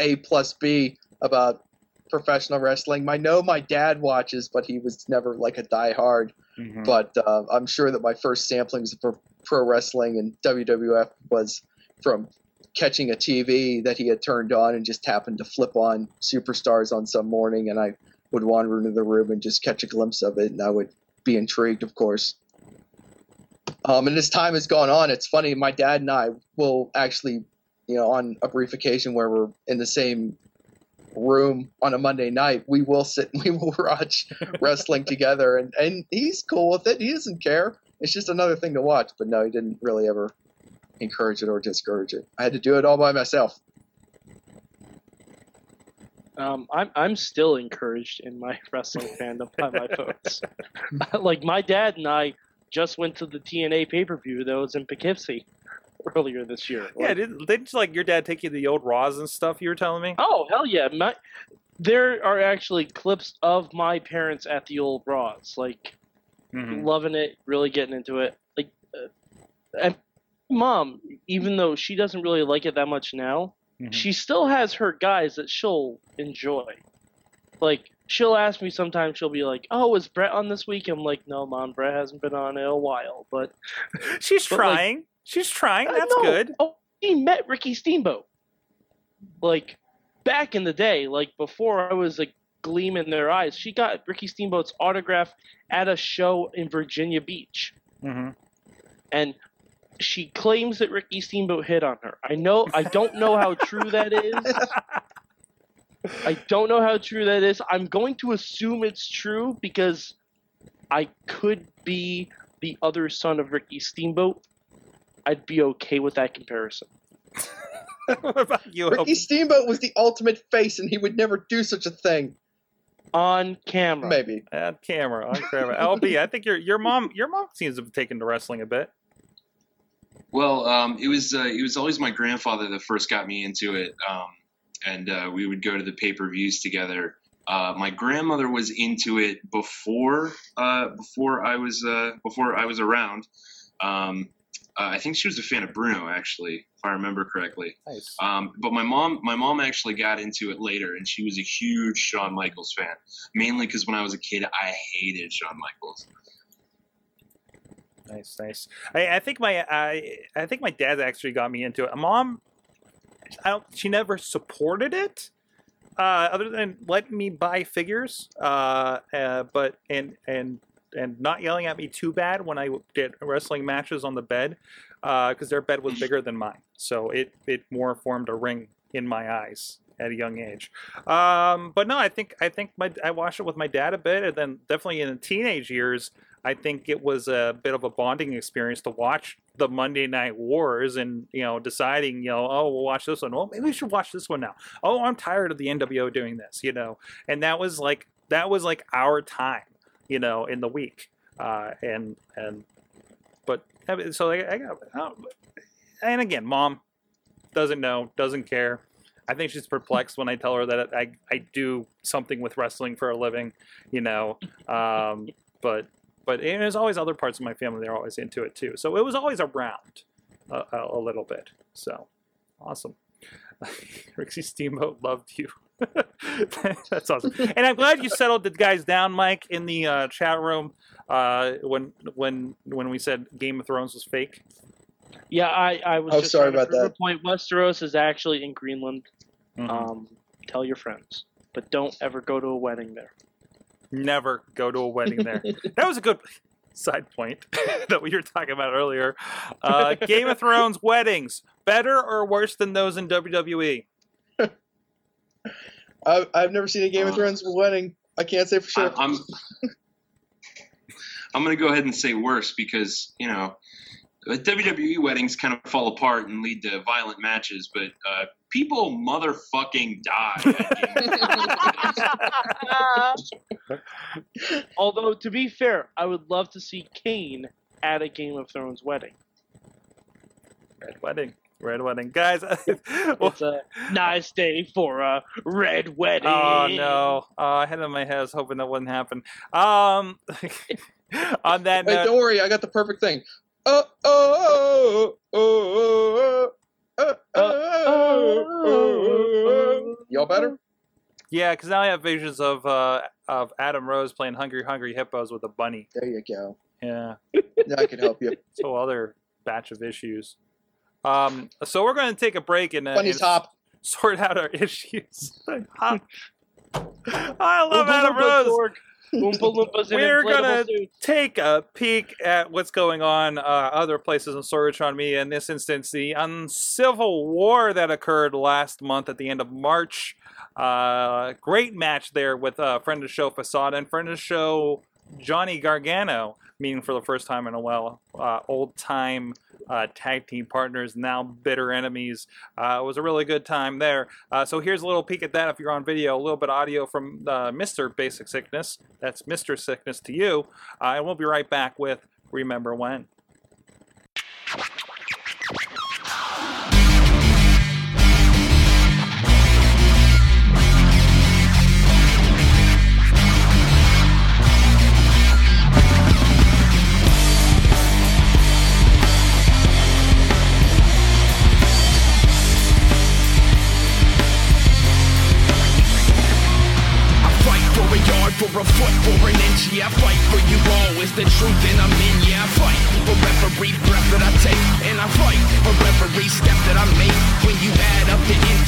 a plus b about professional wrestling. I know my dad watches, but he was never like a diehard. Mm-hmm. But uh, I'm sure that my first samplings of pro- pro wrestling and WWF was from catching a TV that he had turned on and just happened to flip on Superstars on some morning, and I would wander into the room and just catch a glimpse of it, and I would be intrigued, of course. Um, and as time has gone on, it's funny. My dad and I will actually, you know, on a brief occasion where we're in the same room on a Monday night, we will sit and we will watch wrestling together, and and he's cool with it. He doesn't care. It's just another thing to watch. But no, he didn't really ever encourage it or discourage it. I had to do it all by myself. Um, I'm I'm still encouraged in my wrestling fandom by my folks. like my dad and I just went to the TNA pay per view that was in Poughkeepsie. earlier this year. Yeah, didn't, didn't like your dad take you to the old Raws and stuff? You were telling me. Oh hell yeah! My, there are actually clips of my parents at the old Raws, like Mhm. loving it, really getting into it. Like, uh, and mom, even though she doesn't really like it that much now, Mhm. she still has her guys that she'll enjoy. Like she'll ask me sometimes. She'll be like, "Oh, was Brett on this week?" I'm like, "No, mom, Brett hasn't been on in a while." But She's but, like- trying. She's trying. I That's know. good. Oh, he met Ricky Steamboat. Like back in the day, like before I was a gleam in their eyes, she got Ricky Steamboat's autograph at a show in Virginia Beach, hmm and she claims that Ricky Steamboat hit on her. I know, I don't know how true that is. I don't know how true that is. I'm going to assume it's true because I could be the other son of Ricky Steamboat. I'd be okay with that comparison. what about you? Ricky Steamboat was the ultimate face, and he would never do such a thing. On camera. Maybe. on camera, on camera. LB, I think your your mom your mom seems to have taken to wrestling a bit. Well, um, it was uh, it was always my grandfather that first got me into it, um, and uh, we would go to the pay per views together. Uh, my grandmother was into it before uh, before I was uh, before I was around. Um, uh, I think she was a fan of Bruno, actually, if I remember correctly. Nice. Um, but my mom, my mom actually got into it later, and she was a huge Shawn Michaels fan. Mainly because when I was a kid, I hated Shawn Michaels. Nice, nice. I, I think my I I think my dad actually got me into it. Mom, I don't. She never supported it, uh, other than letting me buy figures. Uh, uh, but and and and not yelling at me too bad when I did wrestling matches on the bed, because their bed was bigger than mine, so it it more formed a ring in my eyes at a young age. Um, but no, I think I think my I watched it with my dad a bit, and then definitely in the teenage years. I think it was a bit of a bonding experience to watch the Monday Night Wars and you know deciding you know oh we'll watch this one. Well maybe we should watch this one now. Oh I'm tired of the NWO doing this you know? And that was like that was like our time you know in the week uh, and and but so I, I got and again mom doesn't know doesn't care I think she's perplexed when I tell her that I, I do something with wrestling for a living you know um, but but and there's always other parts of my family that are always into it too. So it was always around a, a, a little bit. So awesome. Ricky Steamboat loved you. That's awesome. And I'm glad you settled the guys down, Mike, in the uh, chat room uh, when when when we said Game of Thrones was fake. Yeah, I, I was Oh, just sorry trying to about that. a point. Westeros is actually in Greenland. Mhm. Um, tell your friends, but don't ever go to a wedding there. Never go to a wedding there. that was a good side point that we were talking about earlier. Uh, Game of Thrones weddings better or worse than those in? WWE? I, I've never seen a Game of Uh, Thrones wedding. I can't say for sure. I, I'm I'm gonna go ahead and say worse because you know WWE weddings kind of fall apart and lead to violent matches, but uh, people motherfucking die. at Game of Thrones weddings. Although to be fair, I would love to see Kane at a Game of Thrones wedding. Red wedding. Red wedding. Guys, well, It's a nice day for a red wedding. oh no. Uh, I had it in my head. I was hoping that wouldn't happen. Um, on that Wait, note, don't worry, I got the perfect thing. Oh, oh, oh, oh, oh, oh, oh, oh. Y'all better? yeah, because now I have visions of uh, of Adam Rose playing Hungry Hungry Hippos with a bunny. There you go. Yeah. Now I can help you. So other batch of issues. Um, so we're going to take a break and, uh, and hop. sort out our issues. I love Oompa Adam Rose. We're gonna suits. take a peek at what's going on uh, other places in Sorgatron Media. In this instance, the uncivil war that occurred last month at the end of March. Uh, great match there with uh, friend of the show Facade and friend of the show Johnny Gargano, meeting for the first time in a while. Uh, old time uh, tag team partners, now bitter enemies. Uh, it was a really good time there. Uh, so here's a little peek at that if you're on video. A little bit of audio from uh, Mr. Basic Sickness. That's Mr. Sickness to you. Uh, and we'll be right back with Remember When.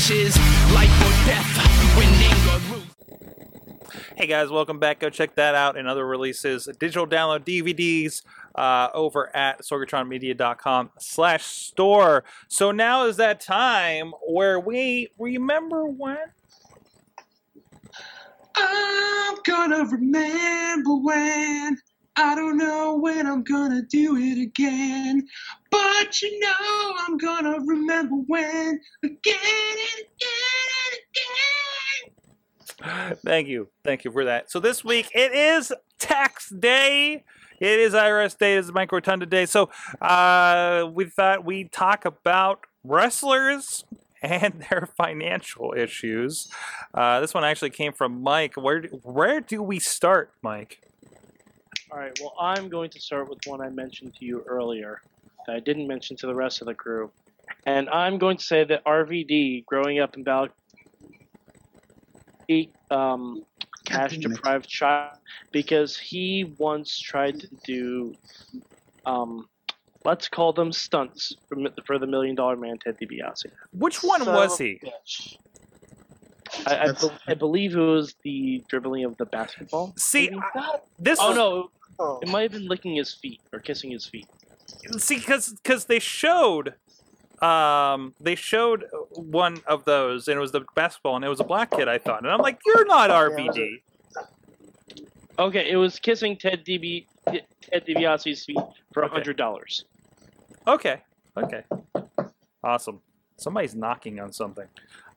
Matches. Life or death when anger rules. Hey guys, welcome back. Go check that out and other releases, digital download DVDs uh, over at sorgatronmedia.com slash store. So now is that time where we remember when? I'm gonna remember when. I don't know when I'm gonna do it again. But you know I'm gonna remember when. Again and again and again. Thank you. Thank you for that. So this week it is tax day. It is IRS day. It is Mike Rotunda day. So uh, we thought we'd talk about wrestlers and their financial issues. Uh, this one actually came from Mike. Where where do we start, Mike? All right. Well, I'm going to start with one I mentioned to you earlier that I didn't mention to the rest of the crew, and I'm going to say that RVD, growing up in Bal, he, um, cash deprived child because he once tried to do, um, let's call them stunts for, for the Million Dollar Man Ted DiBiase. Which one Son was he? bitch. I, I, be- I believe it was the dribbling of the basketball. See. I- this oh was- no, Oh. it might have been licking his feet or kissing his feet. see because because they showed um they showed one of those and it was the basketball and it was a black kid i thought and i'm like you're not rvd Okay, it was kissing Ted DB Ted DiBiase's feet for a Okay. hundred dollars. okay okay awesome somebody's knocking on something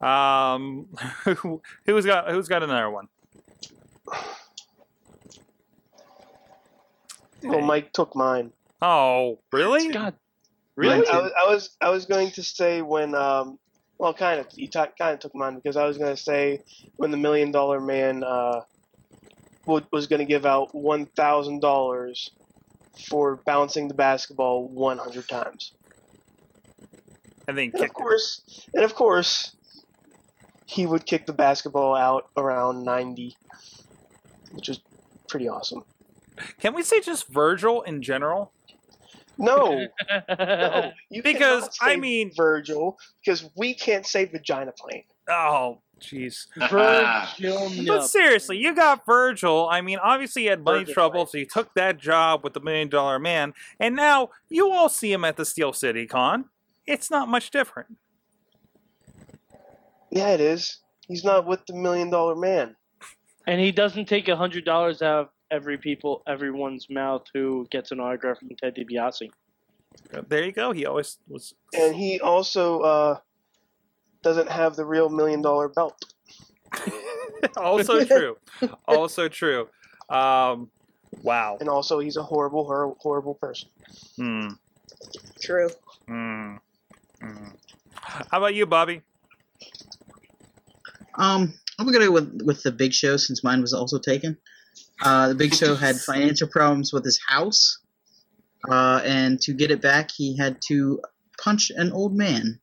um who, who's got who's got another one Well, Mike took mine. oh really God, Really? really? I, was, I was I was going to say when um well kind of he ta- kind of took mine because I was going to say when the Million Dollar Man uh wa- was going to give out one thousand dollars for bouncing the basketball one hundred times. and then And of kicked it. course, and of course, he would kick the basketball out around ninety, which is pretty awesome. Can we say just virgil in general No, no, you Because, cannot I mean- Virgil, because we can't say vagina plane. oh jeez Virgil But seriously, you got Virgil. I mean, obviously he had money Virgil trouble, White. so he took that job with the Million Dollar Man, and now you all see him at the Steel City Con. It's not much different. Yeah, it is. He's not with the Million Dollar Man. and he doesn't take a hundred dollars out of every people, everyone's mouth who gets an autograph from Ted DiBiase. There you go. He always was. And he also uh, doesn't have the real Million Dollar belt. also true. Also true. Um, wow. And also, he's a horrible, hor- horrible person. Hmm. True. Hmm. Hmm. How about you, Bobby? Um, I'm gonna go with with the Big Show since mine was also taken. Uh, the Big Show had financial problems with his house, uh, and to get it back, he had to punch an old man.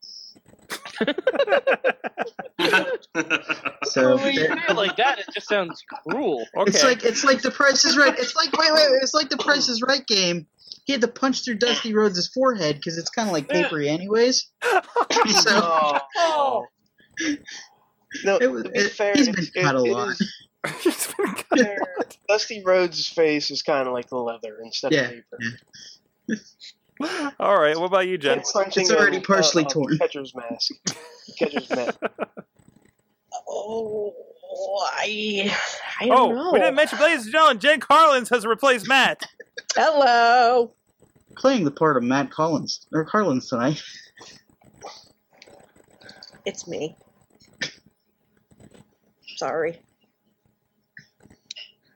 So when you say it like that, it just sounds cruel. Okay. it's like it's like the Price is Right. It's like wait wait, wait it's like the Price is Right game. He had to punch through Dusty Rhodes' forehead because it's kind of like papery anyways. So Oh. No, It was- to be it- fair, he's it's- been cut a it- it lot. is fair. Dusty Rhodes' face is kind of like the leather instead Yeah, of paper. yeah. all right. What about you, Jen? It's punching It's already a- partially uh, a- a torn. Catcher's mask. Catcher's mask. Oh, I, I oh, don't Oh, know. we didn't mention, ladies and gentlemen, Jen Carlins has replaced Matt. Hello. playing the part of Matt Collins or Carlins tonight. It's me. Sorry.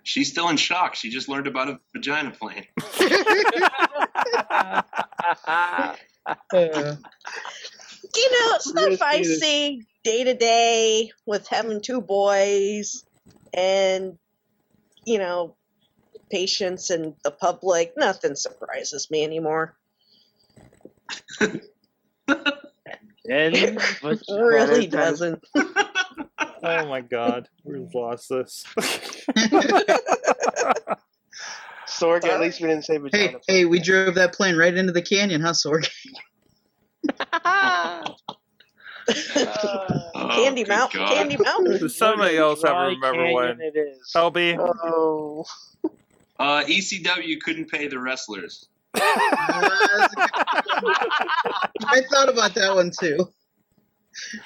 She's still in shock. She just learned about a vagina plane. You know, Really stuff I see day to day with having two boys and, you know, patients and the public, nothing surprises me anymore. And It really doesn't. Oh my God, we've lost this. Sorg, at least we didn't say vagina. Hey, plane. hey, we drove that plane right into the canyon, huh, Sorg? Oh, Candy good Mountain. God. Candy Mountain. Does somebody else ever Dry remember when? It is. Toby? Oh, Uh, ECW couldn't pay the wrestlers. I thought about that one too.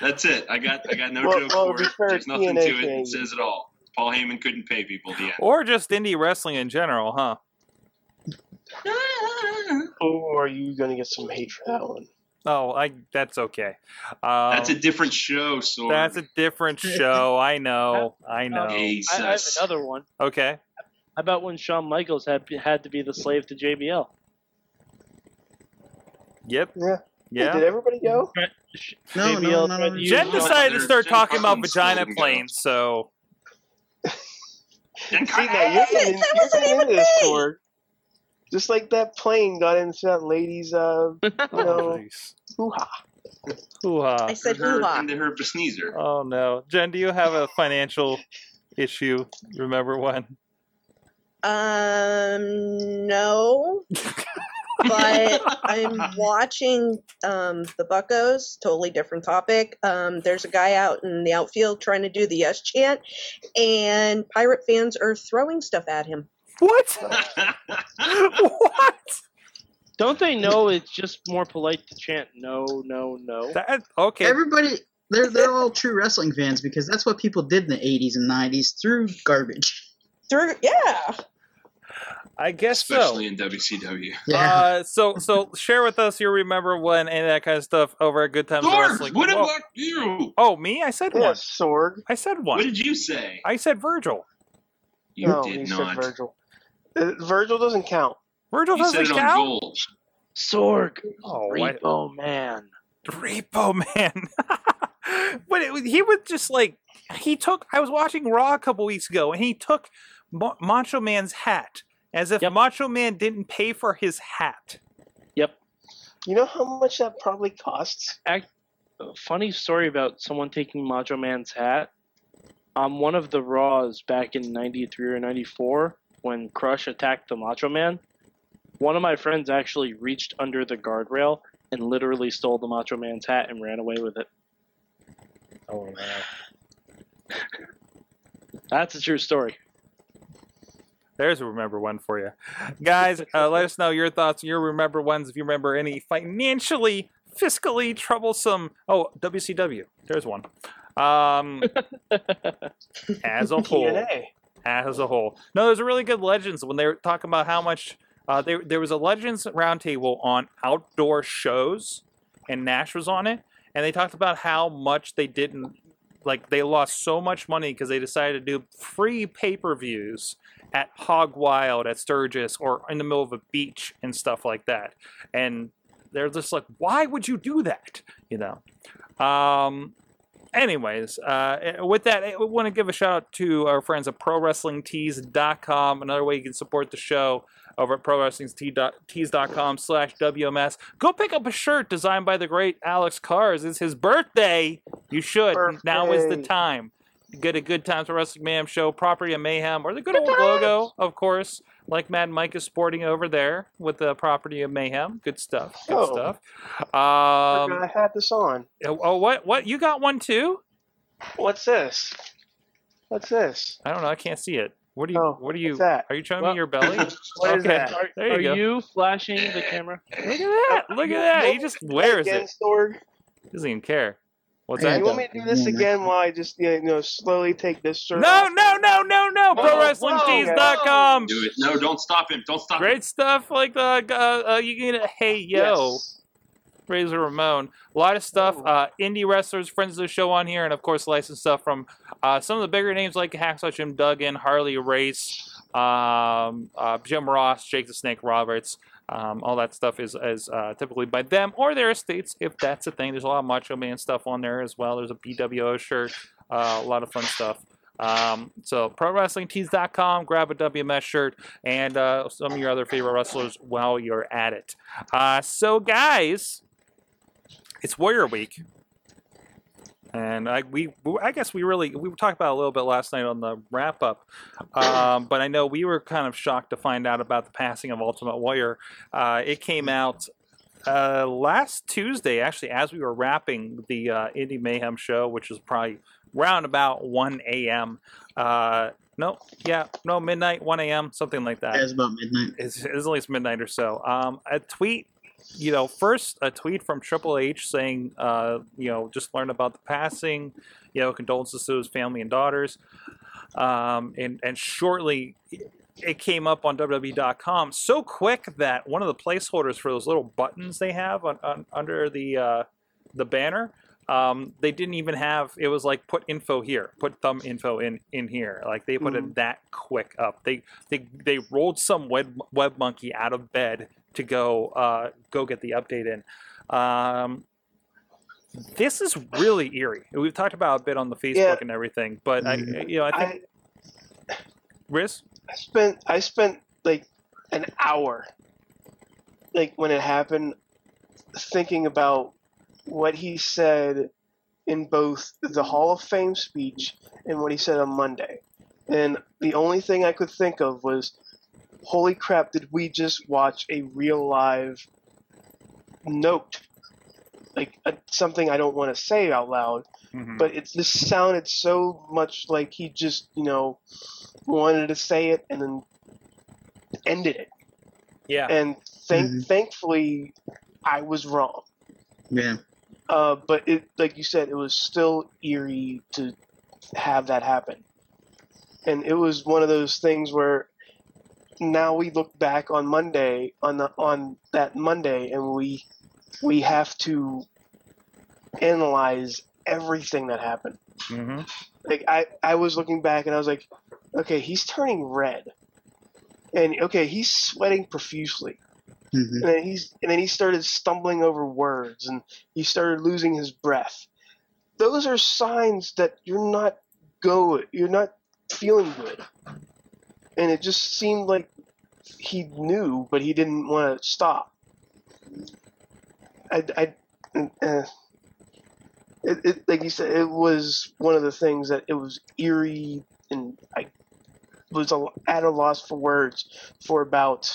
That's it. I got I got no Well- joke well, for it. There's nothing TNA to it. can- It says it all. Paul Heyman couldn't pay people. The end. Or just indie wrestling in general, huh? oh, are you gonna get some hate for that one? Oh, I that's okay. Um, That's a different show, so that's a different show. I know. I know. I, I have another one. Okay. How about when Shawn Michaels had had to be the slave to JBL? Yep. Yeah. Yeah. Did everybody go? No, no, no, no, no. Jen decided to Jen start talking about vagina planes, so Then See, now you're getting, That you're wasn't getting even into this, me. Just like that plane got into that lady's, uh, you know, jeez. hoo-ha. Hoo-ha. I said her, hoo ha. into her sneezer. Oh no, Jen, do you have a financial issue? Remember one? Um, no. but I'm watching um, the Buccos. Totally different topic. Um, there's a guy out in the outfield trying to do the yes chant, and pirate fans are throwing stuff at him. What? what? Don't they know it's just more polite to chant no, no, no? That okay? Everybody, they're they're all true wrestling fans because that's what people did in the '80s and '90s through garbage. Through, yeah. I guess Especially in WCW. so. Uh, so so share with us your remember when and that kind of stuff over at Good Times Sorg, Wrestling. what Whoa. about you? Oh, me? I said Yeah, one. Sorg. I said one. What did you say? I said Virgil. You no, did he not. said Virgil. Uh, Virgil doesn't count. Virgil You said doesn't it on count. Sorg, Oh, I- Repo Man. Repo Man. but it, he was just like he took. I was watching Raw a couple weeks ago, and he took Mo- Macho Man's hat as if Yep. Macho Man didn't pay for his hat. Yep. You know how much that probably costs? A funny story about someone taking Macho Man's hat. On one of the Raws back in '93 or '94, when Crush attacked the Macho Man, one of my friends actually reached under the guardrail and literally stole the Macho Man's hat and ran away with it. Oh man. That's a true story. There's a remember one for you. Guys, uh, let us know your thoughts, your remember ones, if you remember any financially, fiscally troublesome. Oh, WCW. There's one. Um, as a whole. TNA. As a whole. No, there's a really good Legends when they were talking about how much. Uh, there, there was a Legends roundtable on outdoor shows, and Nash was on it, and they talked about how much they didn't. Like, they lost so much money because they decided to do free pay per views at Hog Wild, at Sturgis, or in the middle of a beach and stuff like that. And they're just like, why would you do that? You know. Um, anyways, uh, with that, I want to give a shout out to our friends at ProWrestlingTees.com. Another way you can support the show over at ProWrestlingTees.com slash WMS. Go pick up a shirt designed by the great Alex Cars. It's his birthday. You should. Now is the time. Get a Good Times for Wrestling Mayhem show, Property of Mayhem, or the good old logo, of course, like Mad Mike is sporting over there with the Property of Mayhem. Good stuff. Good Oh. stuff. I Um, I had this on. oh, what? What? You got one too? What's this? What's this? I don't know. I can't see it. What do you? Oh, what are you? what's that? Are you showing Well- me your belly? What is Okay. that? Are, There you are you flashing the camera? Look at that! Look at that! He just wears again, it. Sorg? Doesn't even care. What's Yeah, that? You want me to do this again while I just you know slowly take this shirt No, off? no, no, no, no! Whoa, ProWrestlingTees.com. Do it. No, don't stop him. Don't stop him. Great stuff like uh, uh, uh you can get a Hey Yo. Yes. Razor Ramon. A lot of stuff. Oh. Uh, indie wrestlers, friends of the show on here, and of course, licensed stuff from uh, some of the bigger names like Hacksaw Jim Duggan, Harley Race, um, uh, Jim Ross, Jake the Snake Roberts. Um, all that stuff is, is uh, typically by them or their estates, if that's a thing. There's a lot of Macho Man stuff on there as well. There's a BWO shirt, uh, a lot of fun stuff. Um, so ProWrestlingTees.com, grab a WMS shirt and uh, some of your other favorite wrestlers while you're at it. Uh, so, guys, it's Warrior Week, and I we I guess we really we talked about a little bit last night on the wrap up, um, but I know we were kind of shocked to find out about the passing of Ultimate Warrior. Uh, it came out uh, last Tuesday, actually, as we were wrapping the uh, Indie Mayhem show, which was probably round about 1 a.m. Uh, no, yeah, no, midnight, 1 a.m., something like that. It was about midnight. It's, it's at least midnight or so. Um, a tweet, you know, first a tweet from Triple H saying, uh, you know, just learned about the passing, you know, condolences to his family and daughters. Um, and, and shortly it came up on WWE.com so quick that one of the placeholders for those little buttons they have on, on, under the uh, the banner, um, they didn't even have. It was like put info here, put thumb info in in here. Like they put it that quick up. They they they rolled some web web monkey out of bed to go uh, go get the update in. Um, this is really eerie. We've talked about it a bit on the Facebook Yeah. and everything, but I, you know, I think I, Rizz. I spent I spent like an hour, like when it happened, thinking about what he said in both the Hall of Fame speech and what he said on Monday, and the only thing I could think of was, "Holy crap! Did we just watch a real live note?" Like uh, something I don't want to say out loud, Mhm. but it just sounded so much like he just you know wanted to say it and then ended it yeah, and thank Mhm. thankfully i was wrong Yeah. uh, but it like you said it was still eerie to have that happen and it was one of those things where now we look back on monday on the on that monday and we we have to analyze everything that happened. Hmm like I, I was looking back and I was like, okay, he's turning red, and okay, he's sweating profusely, hmm and then he's and then he started stumbling over words, and he started losing his breath. Those are signs that you're not go, you're not feeling good, and it just seemed like he knew, but he didn't want to stop. I, I, uh, it, it, like you said, it was one of the things that it was eerie, and I was a, at a loss for words for about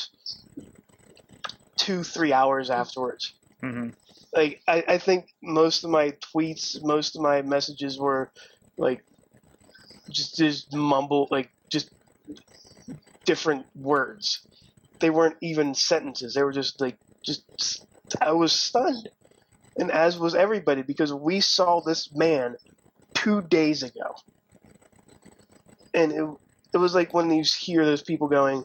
two, three hours afterwards. hmm Like I, I think most of my tweets, most of my messages were like just just mumble, like just different words. They weren't even sentences. They were just like just. I was stunned. And as was everybody because we saw this man two days ago. And it, it was like when you hear those people going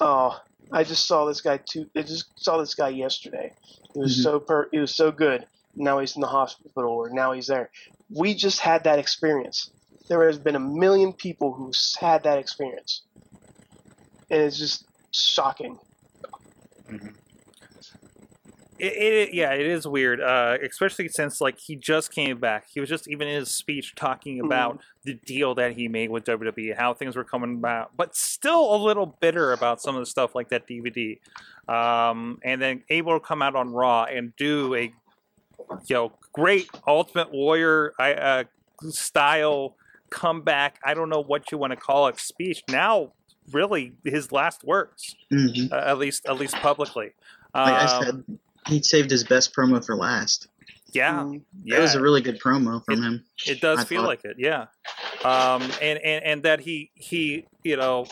oh i just saw this guy two i just saw this guy yesterday. He was Mhm. so per he was so good. Now he's in the hospital or now he's there. We just had that experience. There has been a million people who's had that experience. And it's just shocking It, it yeah, it is weird, uh, especially since like he just came back. He was just even in his speech talking about the deal that he made with WWE, how things were coming about, but still a little bitter about some of the stuff like that DVD. Um, and then able to come out on Raw and do a you know great Ultimate Warrior uh, style comeback. I don't know what you want to call it. Speech now, really his last words, hmm uh, at least at least publicly. Like I Um, said, he saved his best promo for last. yeah, Mm. yeah. It was a really good promo from him. It does I feel thought. like it, yeah. Um, and, and and that he he you know,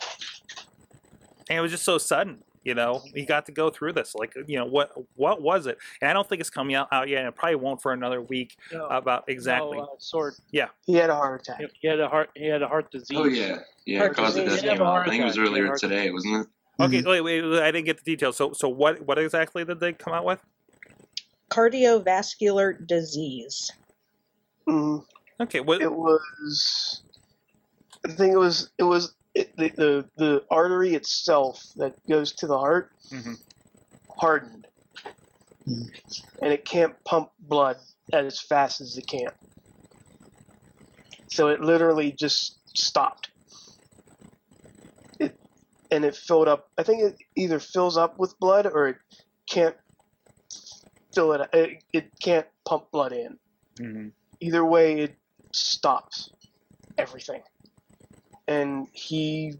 and it was just so sudden. You know, he got to go through this. Like, you know, what what was it? And I don't think it's coming out, out yet, and it probably won't for another week No, about exactly. no, uh, sword. he had a heart attack He- He had a heart. He had a heart disease. Oh yeah, yeah. Heart Cause of disease. death Yeah, came heart I think it was earlier today, wasn't it? Okay, Mhm. wait, wait, I didn't get the details. So so what what exactly did they come out with? Cardiovascular disease. Mm. Okay, what? it was I think it was it was it, the, the the artery itself that goes to the heart Mhm. hardened Mhm. and it can't pump blood as fast as it can so it literally just stopped it and it filled up i think it either fills up with blood or it can't fill it it, it can't pump blood in Mhm. either way it stops everything and he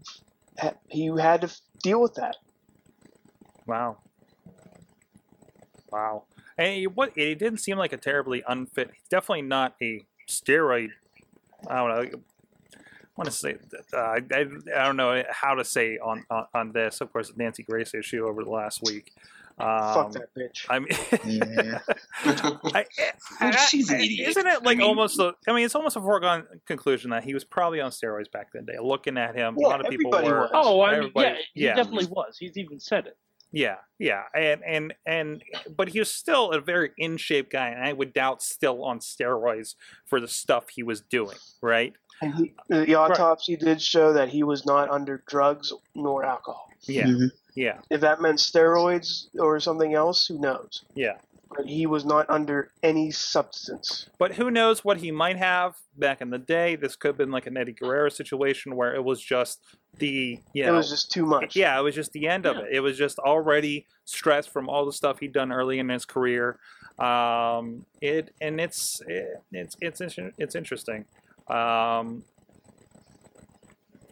he had to deal with that Wow. Wow. And he, what? It didn't seem like a terribly unfit. Definitely not a steroid. I don't know. I want to say uh, I, I, I don't know how to say on, on on this. Of course, Nancy Grace issue over the last week. Um, Fuck that bitch. I mean, Yeah. I, I- She's an idiot. Isn't it I like mean- almost? A, I mean, it's almost a foregone conclusion that he was probably on steroids back then. Day, looking at him, a lot of people were. was. Oh, I mean, Everybody- yeah, he yeah. definitely was. He's even said it. Yeah, yeah, and and and but he was still a very in shape guy, and I would doubt still on steroids for the stuff he was doing. Right? And he, the autopsy did show that he was not under drugs nor alcohol. Yeah, Mhm. yeah, If that meant steroids or something else, who knows? yeah. But he was not under any substance. But who knows what he might have back in the day? This could have been like an Eddie Guerrero situation where it was just the you It was just too much. Yeah, it was just the end of it. It was just already stressed from all the stuff he'd done early in his career. Um, it and it's it, it's it's it's interesting. Um,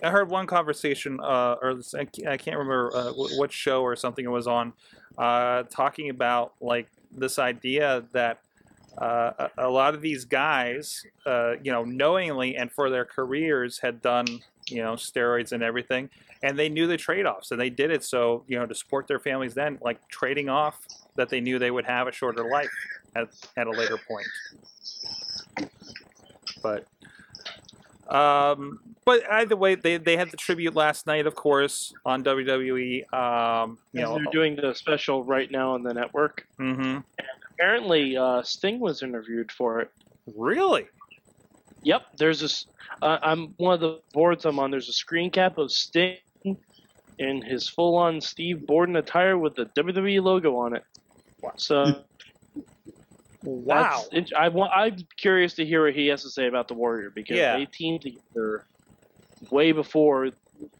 I heard one conversation, uh, or I can't remember uh, what show or something it was on, uh, talking about like this idea that uh, a, a lot of these guys, uh, you know, knowingly and for their careers had done, you know, steroids and everything, and they knew the trade-offs, and they did it so, you know, to support their families. Then, like trading off that they knew they would have a shorter life at at a later point. But, um, but either way, they they had the tribute last night, of course, on WWE. Um, you know, they're doing the special right now on the network. hmm Apparently, uh, Sting was interviewed for it. really. Yep, there's this. Uh, I'm one of the boards I'm on. There's a screen cap of Sting in his full-on Steve Borden attire with the WWE logo on it. So Wow. that's int- I want. I'm curious to hear what he has to say about the Warrior because Yeah. they teamed together way before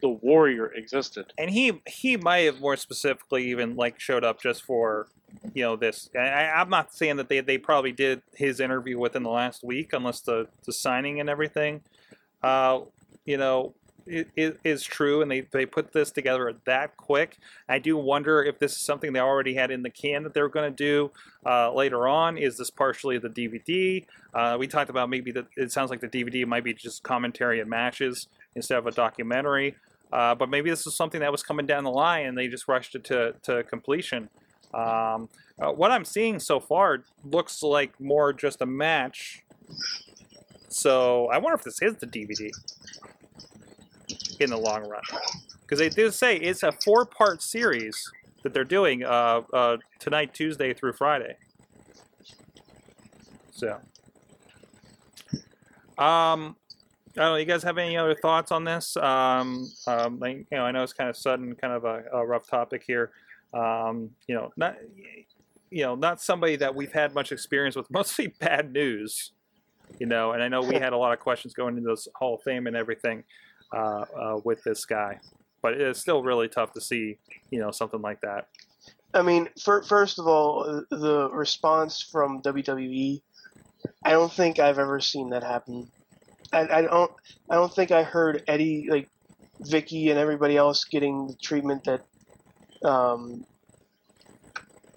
the Warrior existed. and he he might have more specifically even like showed up just for you know this I, i'm not saying that they, they probably did his interview within the last week unless the, the signing and everything. Uh, you know it, it is true and they, they put this together that quick. I do wonder if this is something they already had in the can that they were going to do uh, later on. Is this partially the dvd uh, we talked about maybe that it sounds like the dvd might be just commentary and matches instead of a documentary. Uh, but maybe this is something that was coming down the line and they just rushed it to, to completion. Um, uh, what I'm seeing so far looks like more just a match. So I wonder if this is the DVD in the long run. Because they do say it's a four part series that they're doing uh, uh, tonight, Tuesday through Friday. So. Um, I don't know. You guys have any other thoughts on this? Um, um, like, you know, I know it's kind of sudden, kind of a, a rough topic here. Um, you know, not you know, not somebody that we've had much experience with. Mostly bad news. You know, and I know we had a lot of questions going into this Hall of Fame and everything uh, uh, with this guy, but it's still really tough to see. You know, something like that. I mean, fir- first of all, uh, the response from WWE, I don't think I've ever seen that happen. I, I don't. I don't think I heard Eddie, like Vicky, and everybody else getting the treatment that, um,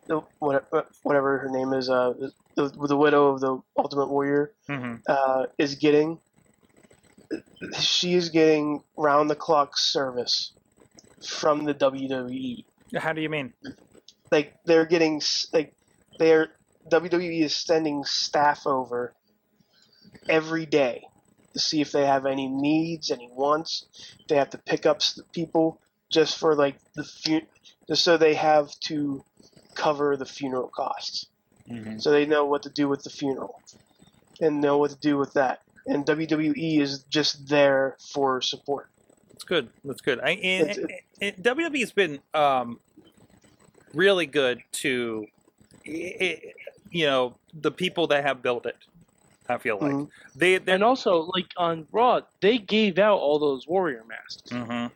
the, whatever her name is, uh, the, the widow of the Ultimate Warrior, hmm uh, is getting. She is getting round the clock service from the. WWE How do you mean? like they're getting like they're WWE is sending staff over every day to see if they have any needs, any wants. They have to pick up people just for like the fu- just so they have to cover the funeral costs, Mm-hmm. so they know what to do with the funeral and know what to do with that. And WWE is just there for support. That's good. That's good. I, and, It's- and- and WWE's been um, really good to, i- i- you know, the people that have built it. I feel like Mhm. they And also, like on Raw, they gave out all those Warrior masks. Mhm.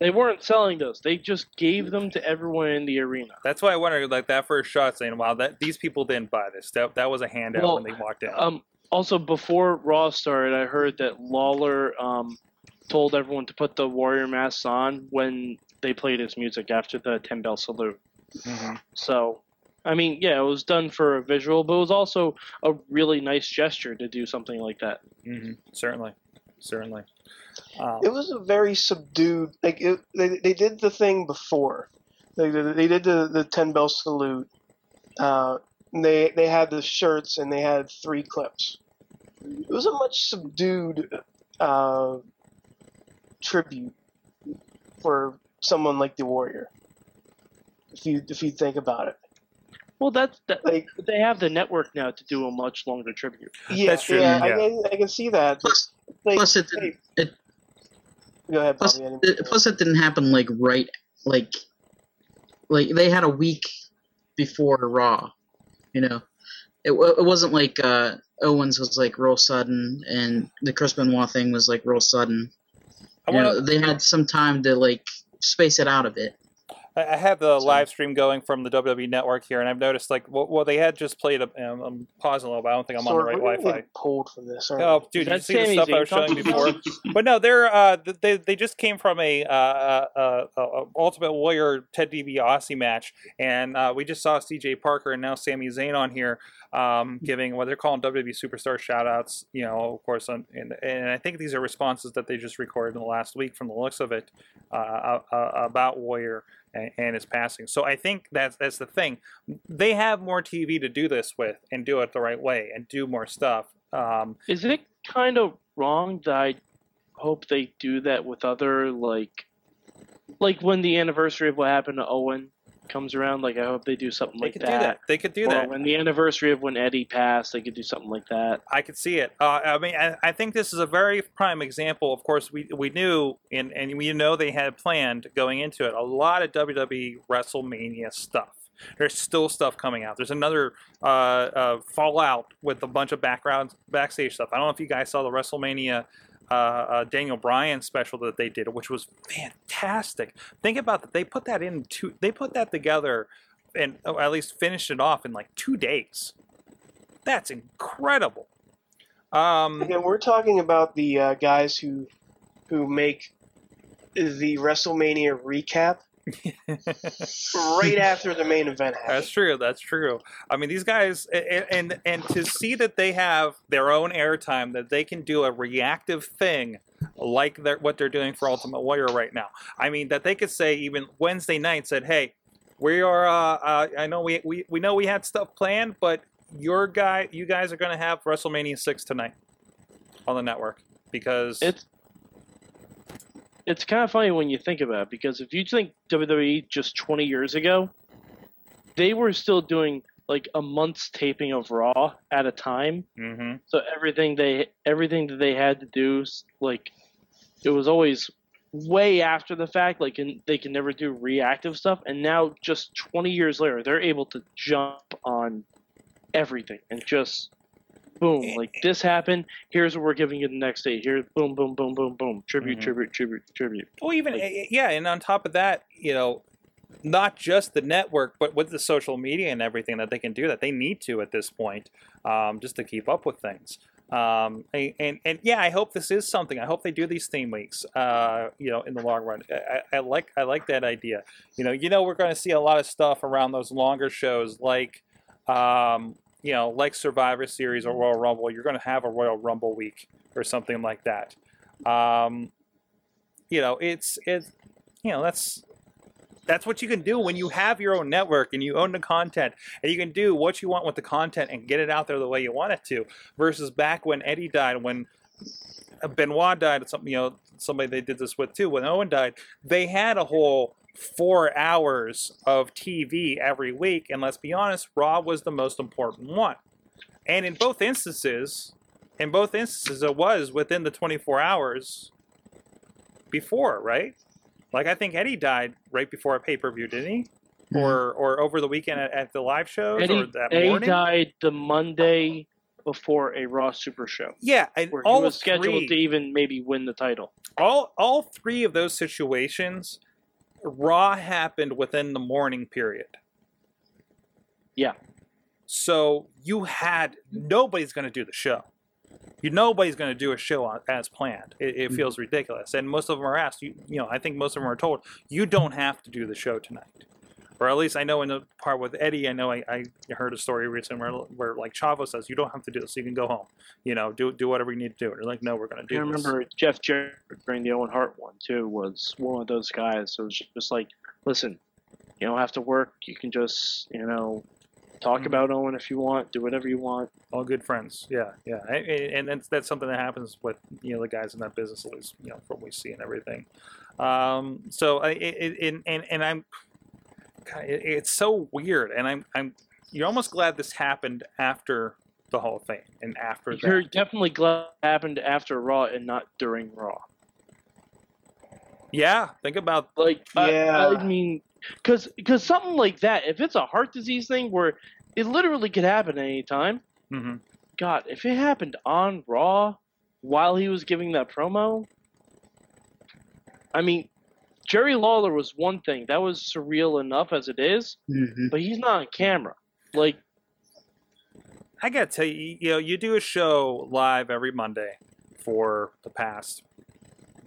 They weren't selling those; they just gave them to everyone in the arena. That's why I wondered, like that first shot, saying, "Wow, that these people didn't buy this. That that was a handout Well, when they walked in." Um, also, before Raw started, I heard that Lawler um, told everyone to put the Warrior masks on when they played his music after the ten bell salute. Mhm. So, I mean, yeah, it was done for a visual, but it was also a really nice gesture to do something like that. hmm Certainly, certainly. Um, It was a very subdued. Like it, they, they did the thing before. They did, they did the, the ten bell salute. Uh, and they they had the shirts and they had three clips. It was a much subdued uh, tribute for someone like the Warrior. If you if you think about it, Well, that's that. like They have the network now to do a much longer tribute. yeah, That's true, yeah, yeah. I, can, I can see that. Plus, like, plus it, hey, it go ahead, plus, Bobby. Didn't- it, plus it didn't happen like right like like they had a week before Raw. You know, it it wasn't like uh, Owens was like real sudden and the Chris Benoit thing was like real sudden. You know, wanna- they had some time to like space it out a bit. I I have the So- live stream going from the WWE Network here, and I've noticed like well, well they had just played. A, um, I'm pausing a little, but I don't think I'm on the Sorry, right we're gonna Wi-Fi. get pulled from this. aren't Oh, dude, did you see the Sami stuff I was showing before? but no, they're uh, they they just came from a uh, uh, uh, uh, Ultimate Warrior Ted DiBiase match, and uh, we just saw C.J. Parker and now Sami Zayn on here um, giving what they're calling WWE Superstar shoutouts. You know, of course, on, and and I think these are responses that they just recorded in the last week, from the looks of it, uh, uh, uh, about Warrior and, and his passing. So I think that's that's the thing. They have more TV to do this with and do it the right way and do more stuff. Um, Is it kind of wrong that I hope they do that with other like, like when the anniversary of what happened to Owen comes around? Like, I hope they do something like that. they like could do that. They could do or that. when the anniversary of when Eddie passed, they could do something like that. I could see it. Uh, I mean, I, I think this is a very prime example. Of course, we we knew and and we know they had planned going into it a lot of WWE WrestleMania stuff. There's still stuff coming out. There's another uh, uh, Fallout with a bunch of background backstage stuff. I don't know if you guys saw the WrestleMania uh, uh, Daniel Bryan special that they did, which was fantastic. Think about that. They put that in two. They put that together, and or at least finished it off in like two days. That's incredible. Um, Again, we're talking about the uh, guys who who make the WrestleMania recap right after the main event That's true. That's true. I mean, these guys, and, and and to see that they have their own airtime, that they can do a reactive thing like they're, what they're doing for Ultimate Warrior right now. I mean, that they could say even Wednesday night said, "Hey, we are. Uh, uh, I know we, we we know we had stuff planned, but your guy, you guys are going to have WrestleMania six tonight on the network because It's it's kind of funny when you think about it because if you think WWE just 20 years ago, they were still doing like a month's taping of Raw at a time. Mhm. So everything they everything that they had to do, like it was always way after the fact. Like and they can never do reactive stuff. And now, just 20 years later, they're able to jump on everything and just boom, like this happened. Here's what we're giving you the next day. Here, boom, boom, boom, boom, boom. Tribute, Mhm. tribute, tribute, tribute. Well, even eh, yeah, and on top of that, you know, not just the network, but with the social media and everything that they can do that they need to at this point, um, just to keep up with things. Um, and, and and yeah, I hope this is something. I hope they do these theme weeks. Uh, you know, in the long run, I, I I like I like that idea. You know, you know, we're going to see a lot of stuff around those longer shows, like. Um, you know, like Survivor Series or Royal Rumble, you're going to have a Royal Rumble week or something like that. Um, you know, it's it's you know that's that's what you can do when you have your own network and you own the content and you can do what you want with the content and get it out there the way you want it to versus back when Eddie died when Benoit died something you know somebody they did this with too when Owen died they had a whole four hours of TV every week and let's be honest Raw was the most important one and in both instances in both instances it was within the 24 hours before right like I think Eddie died right before a pay per view, didn't he? Mm-hmm. Or or over the weekend at, at the live shows or Eddie, that Eddie morning? died the Monday before a Raw Super Show, Yeah, and where all he was scheduled three, to even maybe win the title. all all three of those situations, Raw happened within the morning period. Yeah. So you had nobody's going to do the show. You nobody's going to do a show on, as planned. It, it mm-hmm. feels ridiculous, and most of them are asked. You, you know, I think most of them are told you don't have to do the show tonight. Or at least I know in the part with Eddie, I know I, I heard a story recently where, where like Chavo says, "You don't have to do this. You can go home. You know, do do whatever you need to do." And they're like, "No, we're going to do I this." remember Jeff Jarrett during the Owen Hart one too was one of those guys. So it was just like, listen, you don't have to work. You can just you know talk Mhm. about Owen if you want, do whatever you want. all good friends. Yeah, yeah, and that's that's something that happens with you know the guys in that business, at least you know from what we see and everything. Um, so I it, and and I'm, God, it, it's so weird, and I'm I'm you're almost glad this happened after the whole thing and after You're that. definitely glad it happened after Raw and not during Raw. Yeah, think about Like, I- Yeah. I, mean, because because something like that, if it's a heart disease thing where it literally could happen at any time, mhm. God, if it happened on Raw while he was giving that promo, I mean, Jerry Lawler was one thing that was surreal enough as it is, hmm but he's not on camera. Like, I gotta tell you, you know, you do a show live every Monday for the past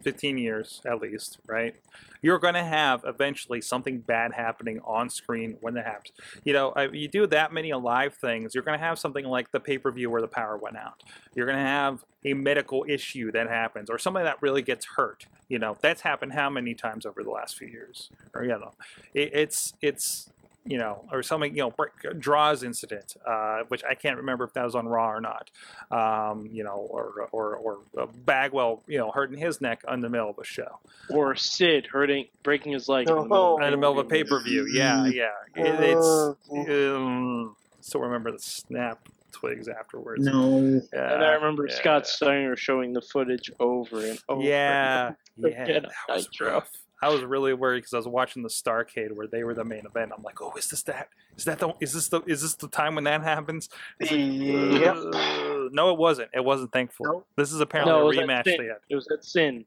15 years at least, right? You're going to have eventually something bad happening on screen when that happens. You know, you do that many live things, you're going to have something like the pay per view where the power went out. You're going to have a medical issue that happens or somebody that really gets hurt. You know, that's happened how many times over the last few years? Or, you know, it, it's, it's, you know, or something, you know, break, Droz incident, uh, which I can't remember if that was on Raw or not. Um, you know, or or or uh, Bagwell, you know, hurting his neck in the middle of a show, or Sid hurting, breaking his leg in the middle Oh. of in the middle of a pay per view. Yeah, yeah. It, it's Uh, um, still remember the snap twigs afterwards. No. Yeah, And I remember yeah. Scott Steiner showing the footage over and over. Yeah, yeah, Forget that was rough. I was really worried because I was watching the Starcade where they were the main event. I'm like, oh, is this that? Is that the? Is this the? Is this the time when that happens? It's like, Yep. uh, no, it wasn't. It wasn't. Thankful. Nope. This is apparently No, a rematch Sin. they had. It was at Sin.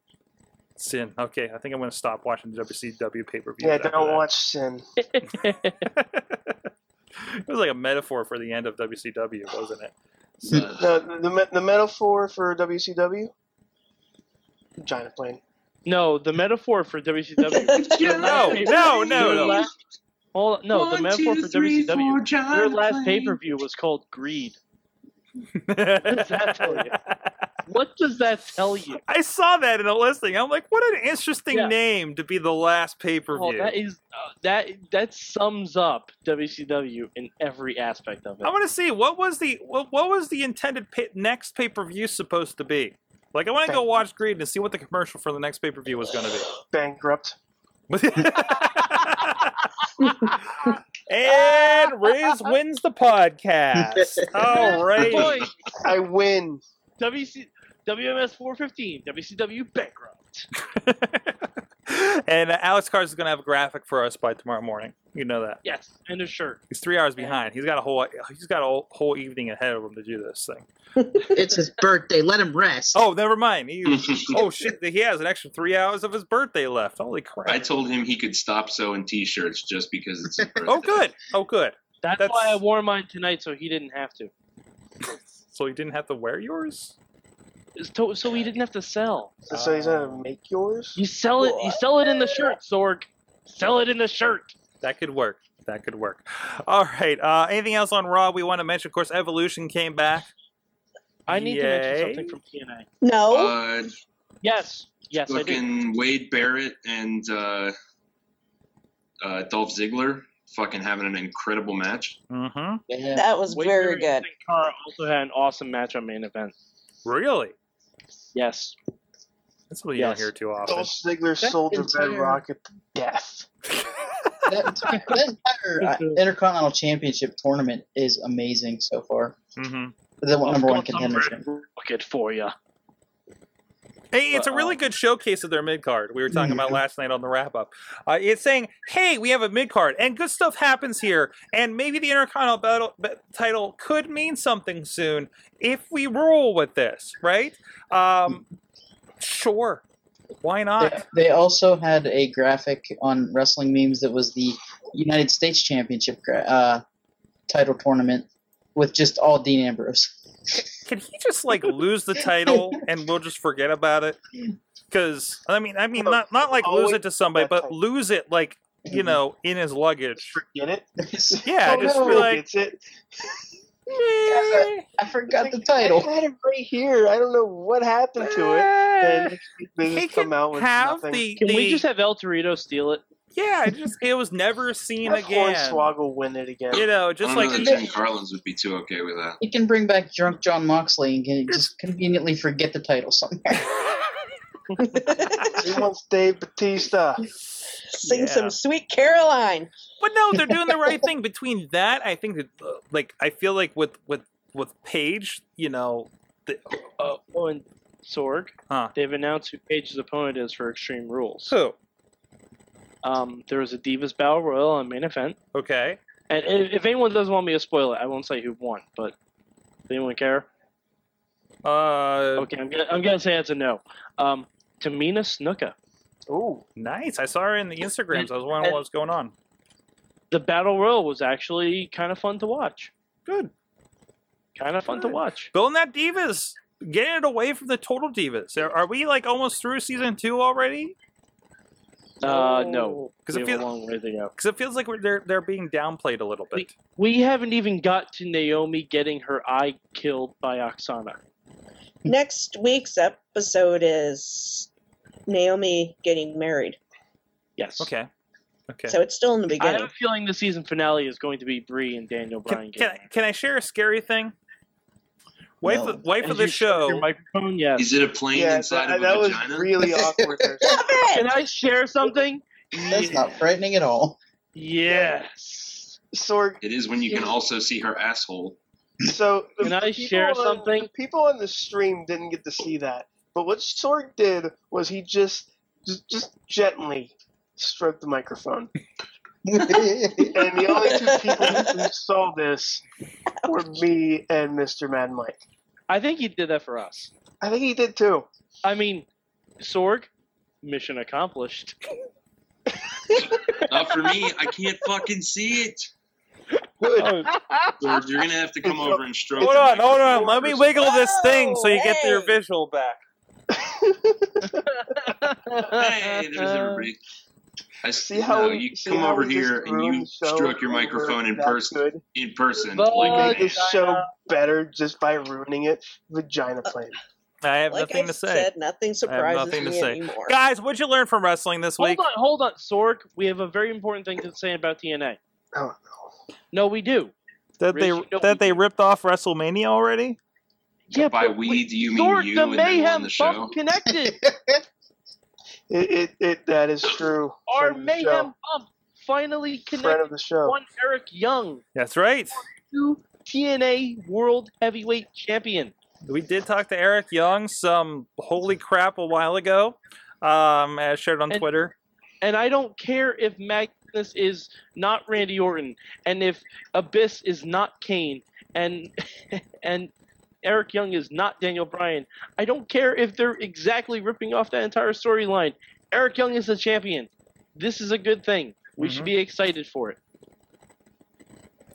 Sin. Okay, I think I'm going to stop watching the WCW pay per view. Yeah, don't watch Sin. it was like a metaphor for the end of WCW, wasn't it? Uh, The, the, me- the metaphor for WCW? Vagina plane. No, the metaphor for WCW. No, no, no, Their no. last- hold on, no, the metaphor two, for three, WCW. four, Their John last Clay. pay per view was called Greed. does that tell you? What does that tell you? I saw that in a listing. I'm like, what an interesting Yeah. name to be the last pay per Well, view. that is uh, that that sums up WCW in every aspect of it. I want to see what was the what, what was the intended pay, next pay per view supposed to be. Like, I want to go watch Greed and see what the commercial for the next pay per view was going to be. Bankrupt. and Rizz wins the podcast. All right. Boy, I win. WC, WMS 415, WCW bankrupt. and uh, Alex Cars is going to have a graphic for us by tomorrow morning. You know that. Yes, and a shirt. He's three hours behind. He's got a whole he's got a whole, whole evening ahead of him to do this thing. It's his birthday. Let him rest. Oh, never mind. He, oh shit, he has an extra three hours of his birthday left. Holy crap! I told him he could stop sewing T-shirts just because it's his birthday. oh, good. Oh, good. That's, That's- why I wore mine tonight, so he didn't have to. So he didn't have to wear yours. It's to- So he didn't have to sell. So, so he's gonna make yours? You sell it. You sell it in the shirt, Sorg. Sell it in the shirt. That could work. That could work. All right. Uh, anything else on Raw we want to mention? Of course, Evolution came back. I need to mention something from TNA. No. Uh, Yes, yes, fucking Wade Barrett and uh, uh, Dolph Ziggler fucking having an incredible match. Mm-hmm. Yeah. that was Wade very Barrett good. and Sin Cara also had an awesome match on main event. Really? Yes. That's something you Yes. don't hear too often. Dolph Ziggler That sold the Red Rocket to death. that, that entire uh, Intercontinental Championship tournament is amazing so far. hmm The one, number one I've got some contendership. red rocket for you. Hey, it's a really um, good showcase of their mid card. We were talking about last night on the wrap up. Uh, it's saying, "Hey, we have a mid card, and good stuff happens here, and maybe the Intercontinental battle, ba- title could mean something soon if we roll with this, right? Um, sure, why They, not? they also had a graphic on Wrestling Memes that was the United States Championship gra- uh, title tournament with just all Dean Ambrose. Can he just like lose the title and we'll just forget about it? Because I mean, I mean, not not like lose it to somebody, but lose it like you know, in his luggage. Get it? Yeah, Oh, just no. be like, Gets it. "Eh, I forgot the I title. had it right here. I don't know what happened to it. eh." And next week they He just come out with have nothing. the, Can the we just have El Torito steal it? Yeah, it just it was never seen Have again. Hornswoggle win it again. You know, just don't like know that Jim Carlins would be too okay with that. You can bring back drunk Jon Moxley and can just conveniently forget the title somewhere. He wants Dave Batista. Sing Yeah. some Sweet Caroline. But no, they're doing the right thing. Between that, I think that, uh, like, I feel like with with with Paige, you know, the, Uh, oh, and Sorg, Huh. they've announced who Paige's opponent is for Extreme Rules. who? Um, there was a Divas Battle Royal on main event, Okay, and if, if anyone doesn't want me to spoil it, I won't say who won. But does anyone care? uh, Okay, I'm gonna I'm gonna say it's a no. Um, Tamina Snuka. ooh, nice. I saw her in the Instagrams. I was wondering what was going on. The Battle Royal was actually kind of fun to watch. Good. Kind of fun to watch. Building that divas, getting it away from the total divas. Are we like almost through season two already? Uh, no, because it have a feels long way to go. because it feels like we're, they're they're being downplayed a little bit. We haven't even got to Naomi getting her eye killed by Aksana. Next week's episode is Naomi getting married. Yes. Okay, okay. So it's still in the beginning. I have a feeling the season finale is going to be Brie and Daniel Bryan. Can, can I can I share a scary thing? Wife No. of, wife As the show. Your microphone, yes. Is it a plane Yeah, inside that, of that a was vagina? really awkward. there. Can I share something? That's not frightening at all. Yes. Sorg, It is when you can also see her asshole. so Can I share on- something? the people on the stream didn't get to see that, but what Sorg did was he just just, just gently stroked the microphone, and the only two people who saw this were me and Mr. Mad Mike. I think he did that for us. I think he did too. I mean, Sorg, mission accomplished. Not for me. I can't fucking see it. Good. Oh. George, you're gonna have to come over and stroke. Hold on, hold on. Let me wiggle this thing so you get your visual back. Hey, there's everybody. I See how no, you see come how over here and you the stroke your microphone in person. Good. In person, But- We like a made this show better just by ruining it. Vagina uh, plane. I have like nothing I to say. said, nothing surprises nothing to say. anymore. Guys, what'd you learn from wrestling this Hold week? on, hold on, Sorg. We have a very important thing to say about TNA. Oh, No, we do. That they Rich, you know that they do. ripped off WrestleMania already? Yeah, By but we, wait, do you mean Sorg, you the and then we're on Mayhem the show? Bump connected. It, it, it that is true. Our Friend of Mayhem. Bump finally friend connected. of the show. One Eric Young That's right. to TNA World Heavyweight Champion. We did talk to Eric Young some holy crap a while ago, um, as shared on And- Twitter. And I don't care if Magnus is not Randy Orton, and if Abyss is not Kane, and and Eric Young is not Daniel Bryan. I don't care if they're exactly ripping off that entire storyline. Eric Young is the champion. This is a good thing. We should be excited for it.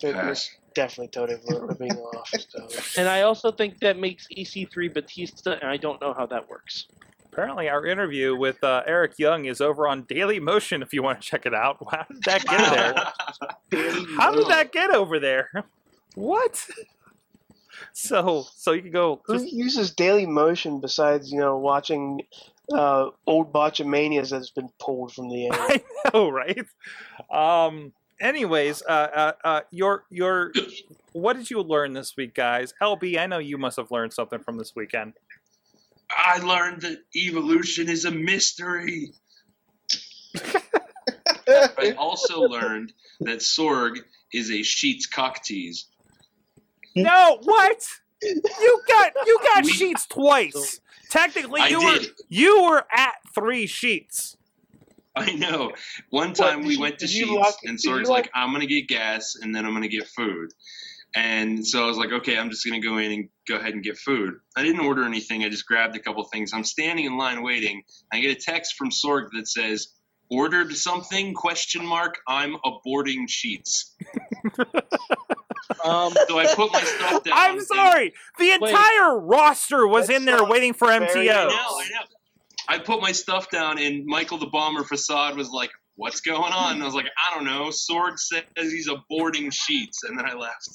They're, they're definitely totally ripping off. So. And I also think that makes EC3 Batista, and I don't know how that works. Apparently, our interview with uh, Eric Young is over on Daily Motion. If you want to check it out, how did that get there? How did that get over there? What? So, so you can go. Who Just, uses Daily Motion besides you know watching uh, old Botchamanias that's been pulled from the air? I know, right? Um. Anyways, uh, uh, uh, your your, what did you learn this week, guys? LB, I know you must have learned something from this weekend. I learned that evolution is a mystery. I also learned that Sorg is a Sheetz cock tease. No, what? You got you got Sheetz twice. Technically, I you did. were you were at three sheets. I know. One time did we went to Sheetz, lock- and did you Sorg's lock- like, "I'm gonna get gas, and then I'm gonna get food." And so I was like, "Okay, I'm just gonna go in and go ahead and get food." I didn't order anything. I just grabbed a couple things. I'm standing in line waiting. I get a text from Sorg that says, "Ordered something?" Question mark. I'm aborting Sheetz. Um, So I put my stuff down. I'm sorry. The Wait. entire roster was in there waiting for very- I MTO. know, I know. I put my stuff down, and Michael the Bomber Facade was like, what's going on? And I was like, I don't know. Sword says he's aborting Sheetz, and then I left.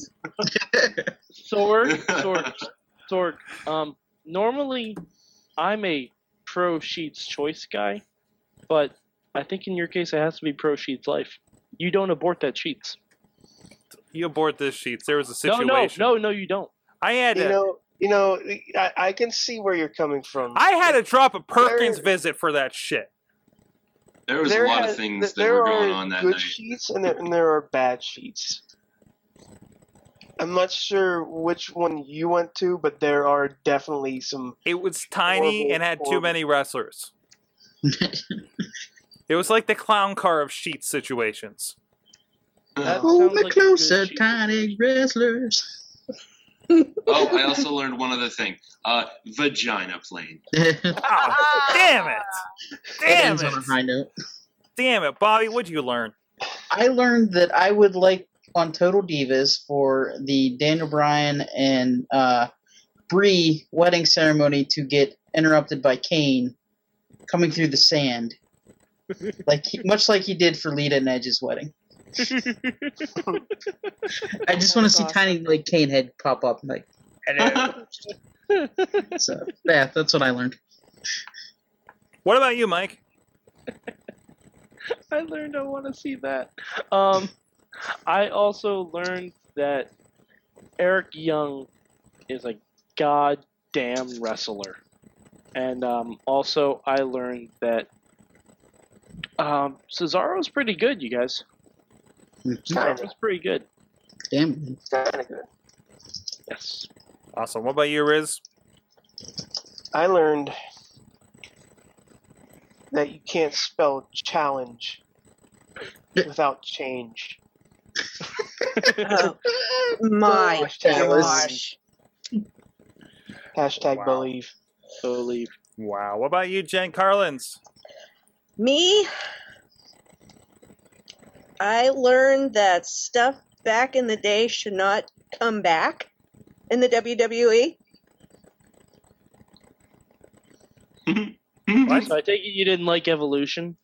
Sword, Sword, Sword. Um, normally, I'm a pro Sheetz choice guy, but I think in your case it has to be pro Sheetz life. You don't abort that Sheetz. You abort this Sheetz. There was a situation. no, no, no, no, you don't. I had You to. know, you know, I, I can see where you're coming from. I had to drop a Perkins There- visit for that shit. There was There a lot has- of things that were going on that good night. Sheetz and there, and there are bad Sheetz. I'm not sure which one you went to, but there are definitely some. It was tiny Horrible, and had too many wrestlers. It was like the clown car of Sheetz situations. That Hold sounds me like closer, tiny wrestlers. oh, I also learned one other thing. Uh, vagina plane. Oh, damn it! Damn ends on a it! high note. Damn it, Bobby! What'd you learn? I learned that I would like on Total Divas for the Daniel Bryan and uh, Brie wedding ceremony to get interrupted by Kane coming through the sand, like he, much like he did for Lita and Edge's wedding. I just want to see tiny like Kane head pop up like. So yeah, that's what I learned. What about you, Mike? I learned I want to see that. Um, I also learned that Eric Young is a goddamn wrestler, and um, also I learned that um, Cesaro's pretty good. You guys, Mm-hmm. Cesaro's pretty good. Damn. Kind of good. Yes. Awesome. What about you, Rizz? I learned that you can't spell challenge without change. Oh, my Hashtag gosh. Hashtag Wow. believe. Believe. Wow. What about you, Jen Carlins? Me, I learned that stuff back in the day should not come back in the. WWE. What? So I take it you didn't like Evolution.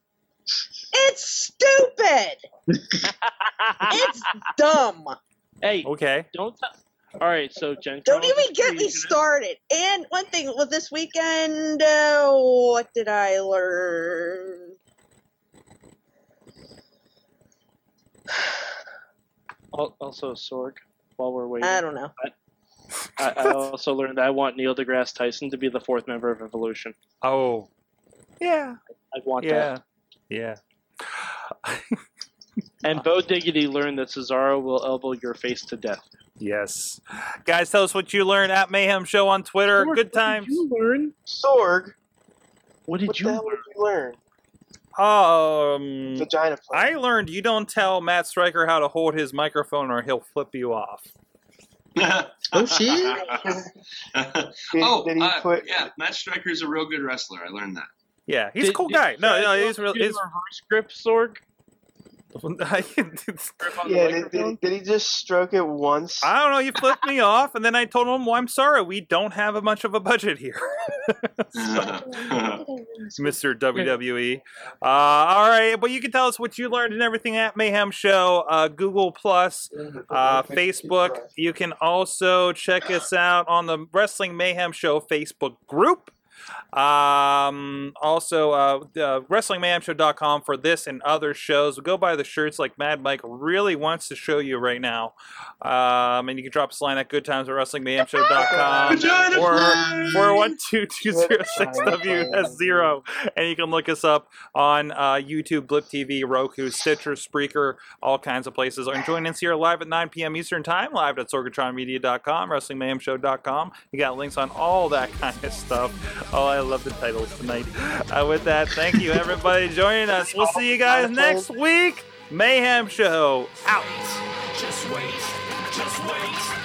It's stupid. it's dumb. Hey, Okay. don't. T- All right, so Jen. Don't Carlin, even get me started. And one thing with this weekend, uh, what did I learn? Also, Sorg. While we're waiting, I don't know. I, I also learned that I want Neil deGrasse Tyson to be the fourth member of Evolution. Oh. Yeah. I want Yeah. that. Yeah. And Bo Diggity learned that Cesaro will elbow your face to death. Yes. Guys, tell us what you learned at Mayhem Show on Twitter. Sorg, Good what times. Did you learn? Sorg, What did what you the hell learn? did you learn? Um, Vagina play. I learned you don't tell Matt Striker how to hold his microphone or he'll flip you off. Oh shit! Did, oh, did he uh, put? yeah, Matt Striker's a real good wrestler. I learned that. Yeah, he's a cool guy. No, no, he's real. do He's, reverse grip Sorg. I Grip on the Yeah, did, did, did he just stroke it once? I don't know. You flipped me off, and then I told him, "Well, I'm sorry, we don't have a much of a budget here, Mister WWE." Uh, all right, but you can tell us what you learned and everything at Mayhem Show, uh, Google Plus, uh, Facebook. You can also check us out on the Wrestling Mayhem Show Facebook group. Um, also, uh, uh, WrestlingMayhemShow.com for this and other shows. Go buy the shirts like Mad Mike really wants to show you right now. Um, and you can drop us a line at goodtimes at WrestlingMayhemShow.com or 412-206-WS0. And you can look us up on uh, YouTube, Blip TV, Roku, Stitcher, Spreaker, all kinds of places. Or join us here live at 9 p.m. Eastern Time, live at SorgatronMedia.com, WrestlingMayhemShow.com. You got links on all that kind of stuff. Oh, I love the titles tonight. Uh, with that, thank you everybody joining us. We'll see you guys next week. Mayhem Show out. Just wait, just wait, just wait, just wait.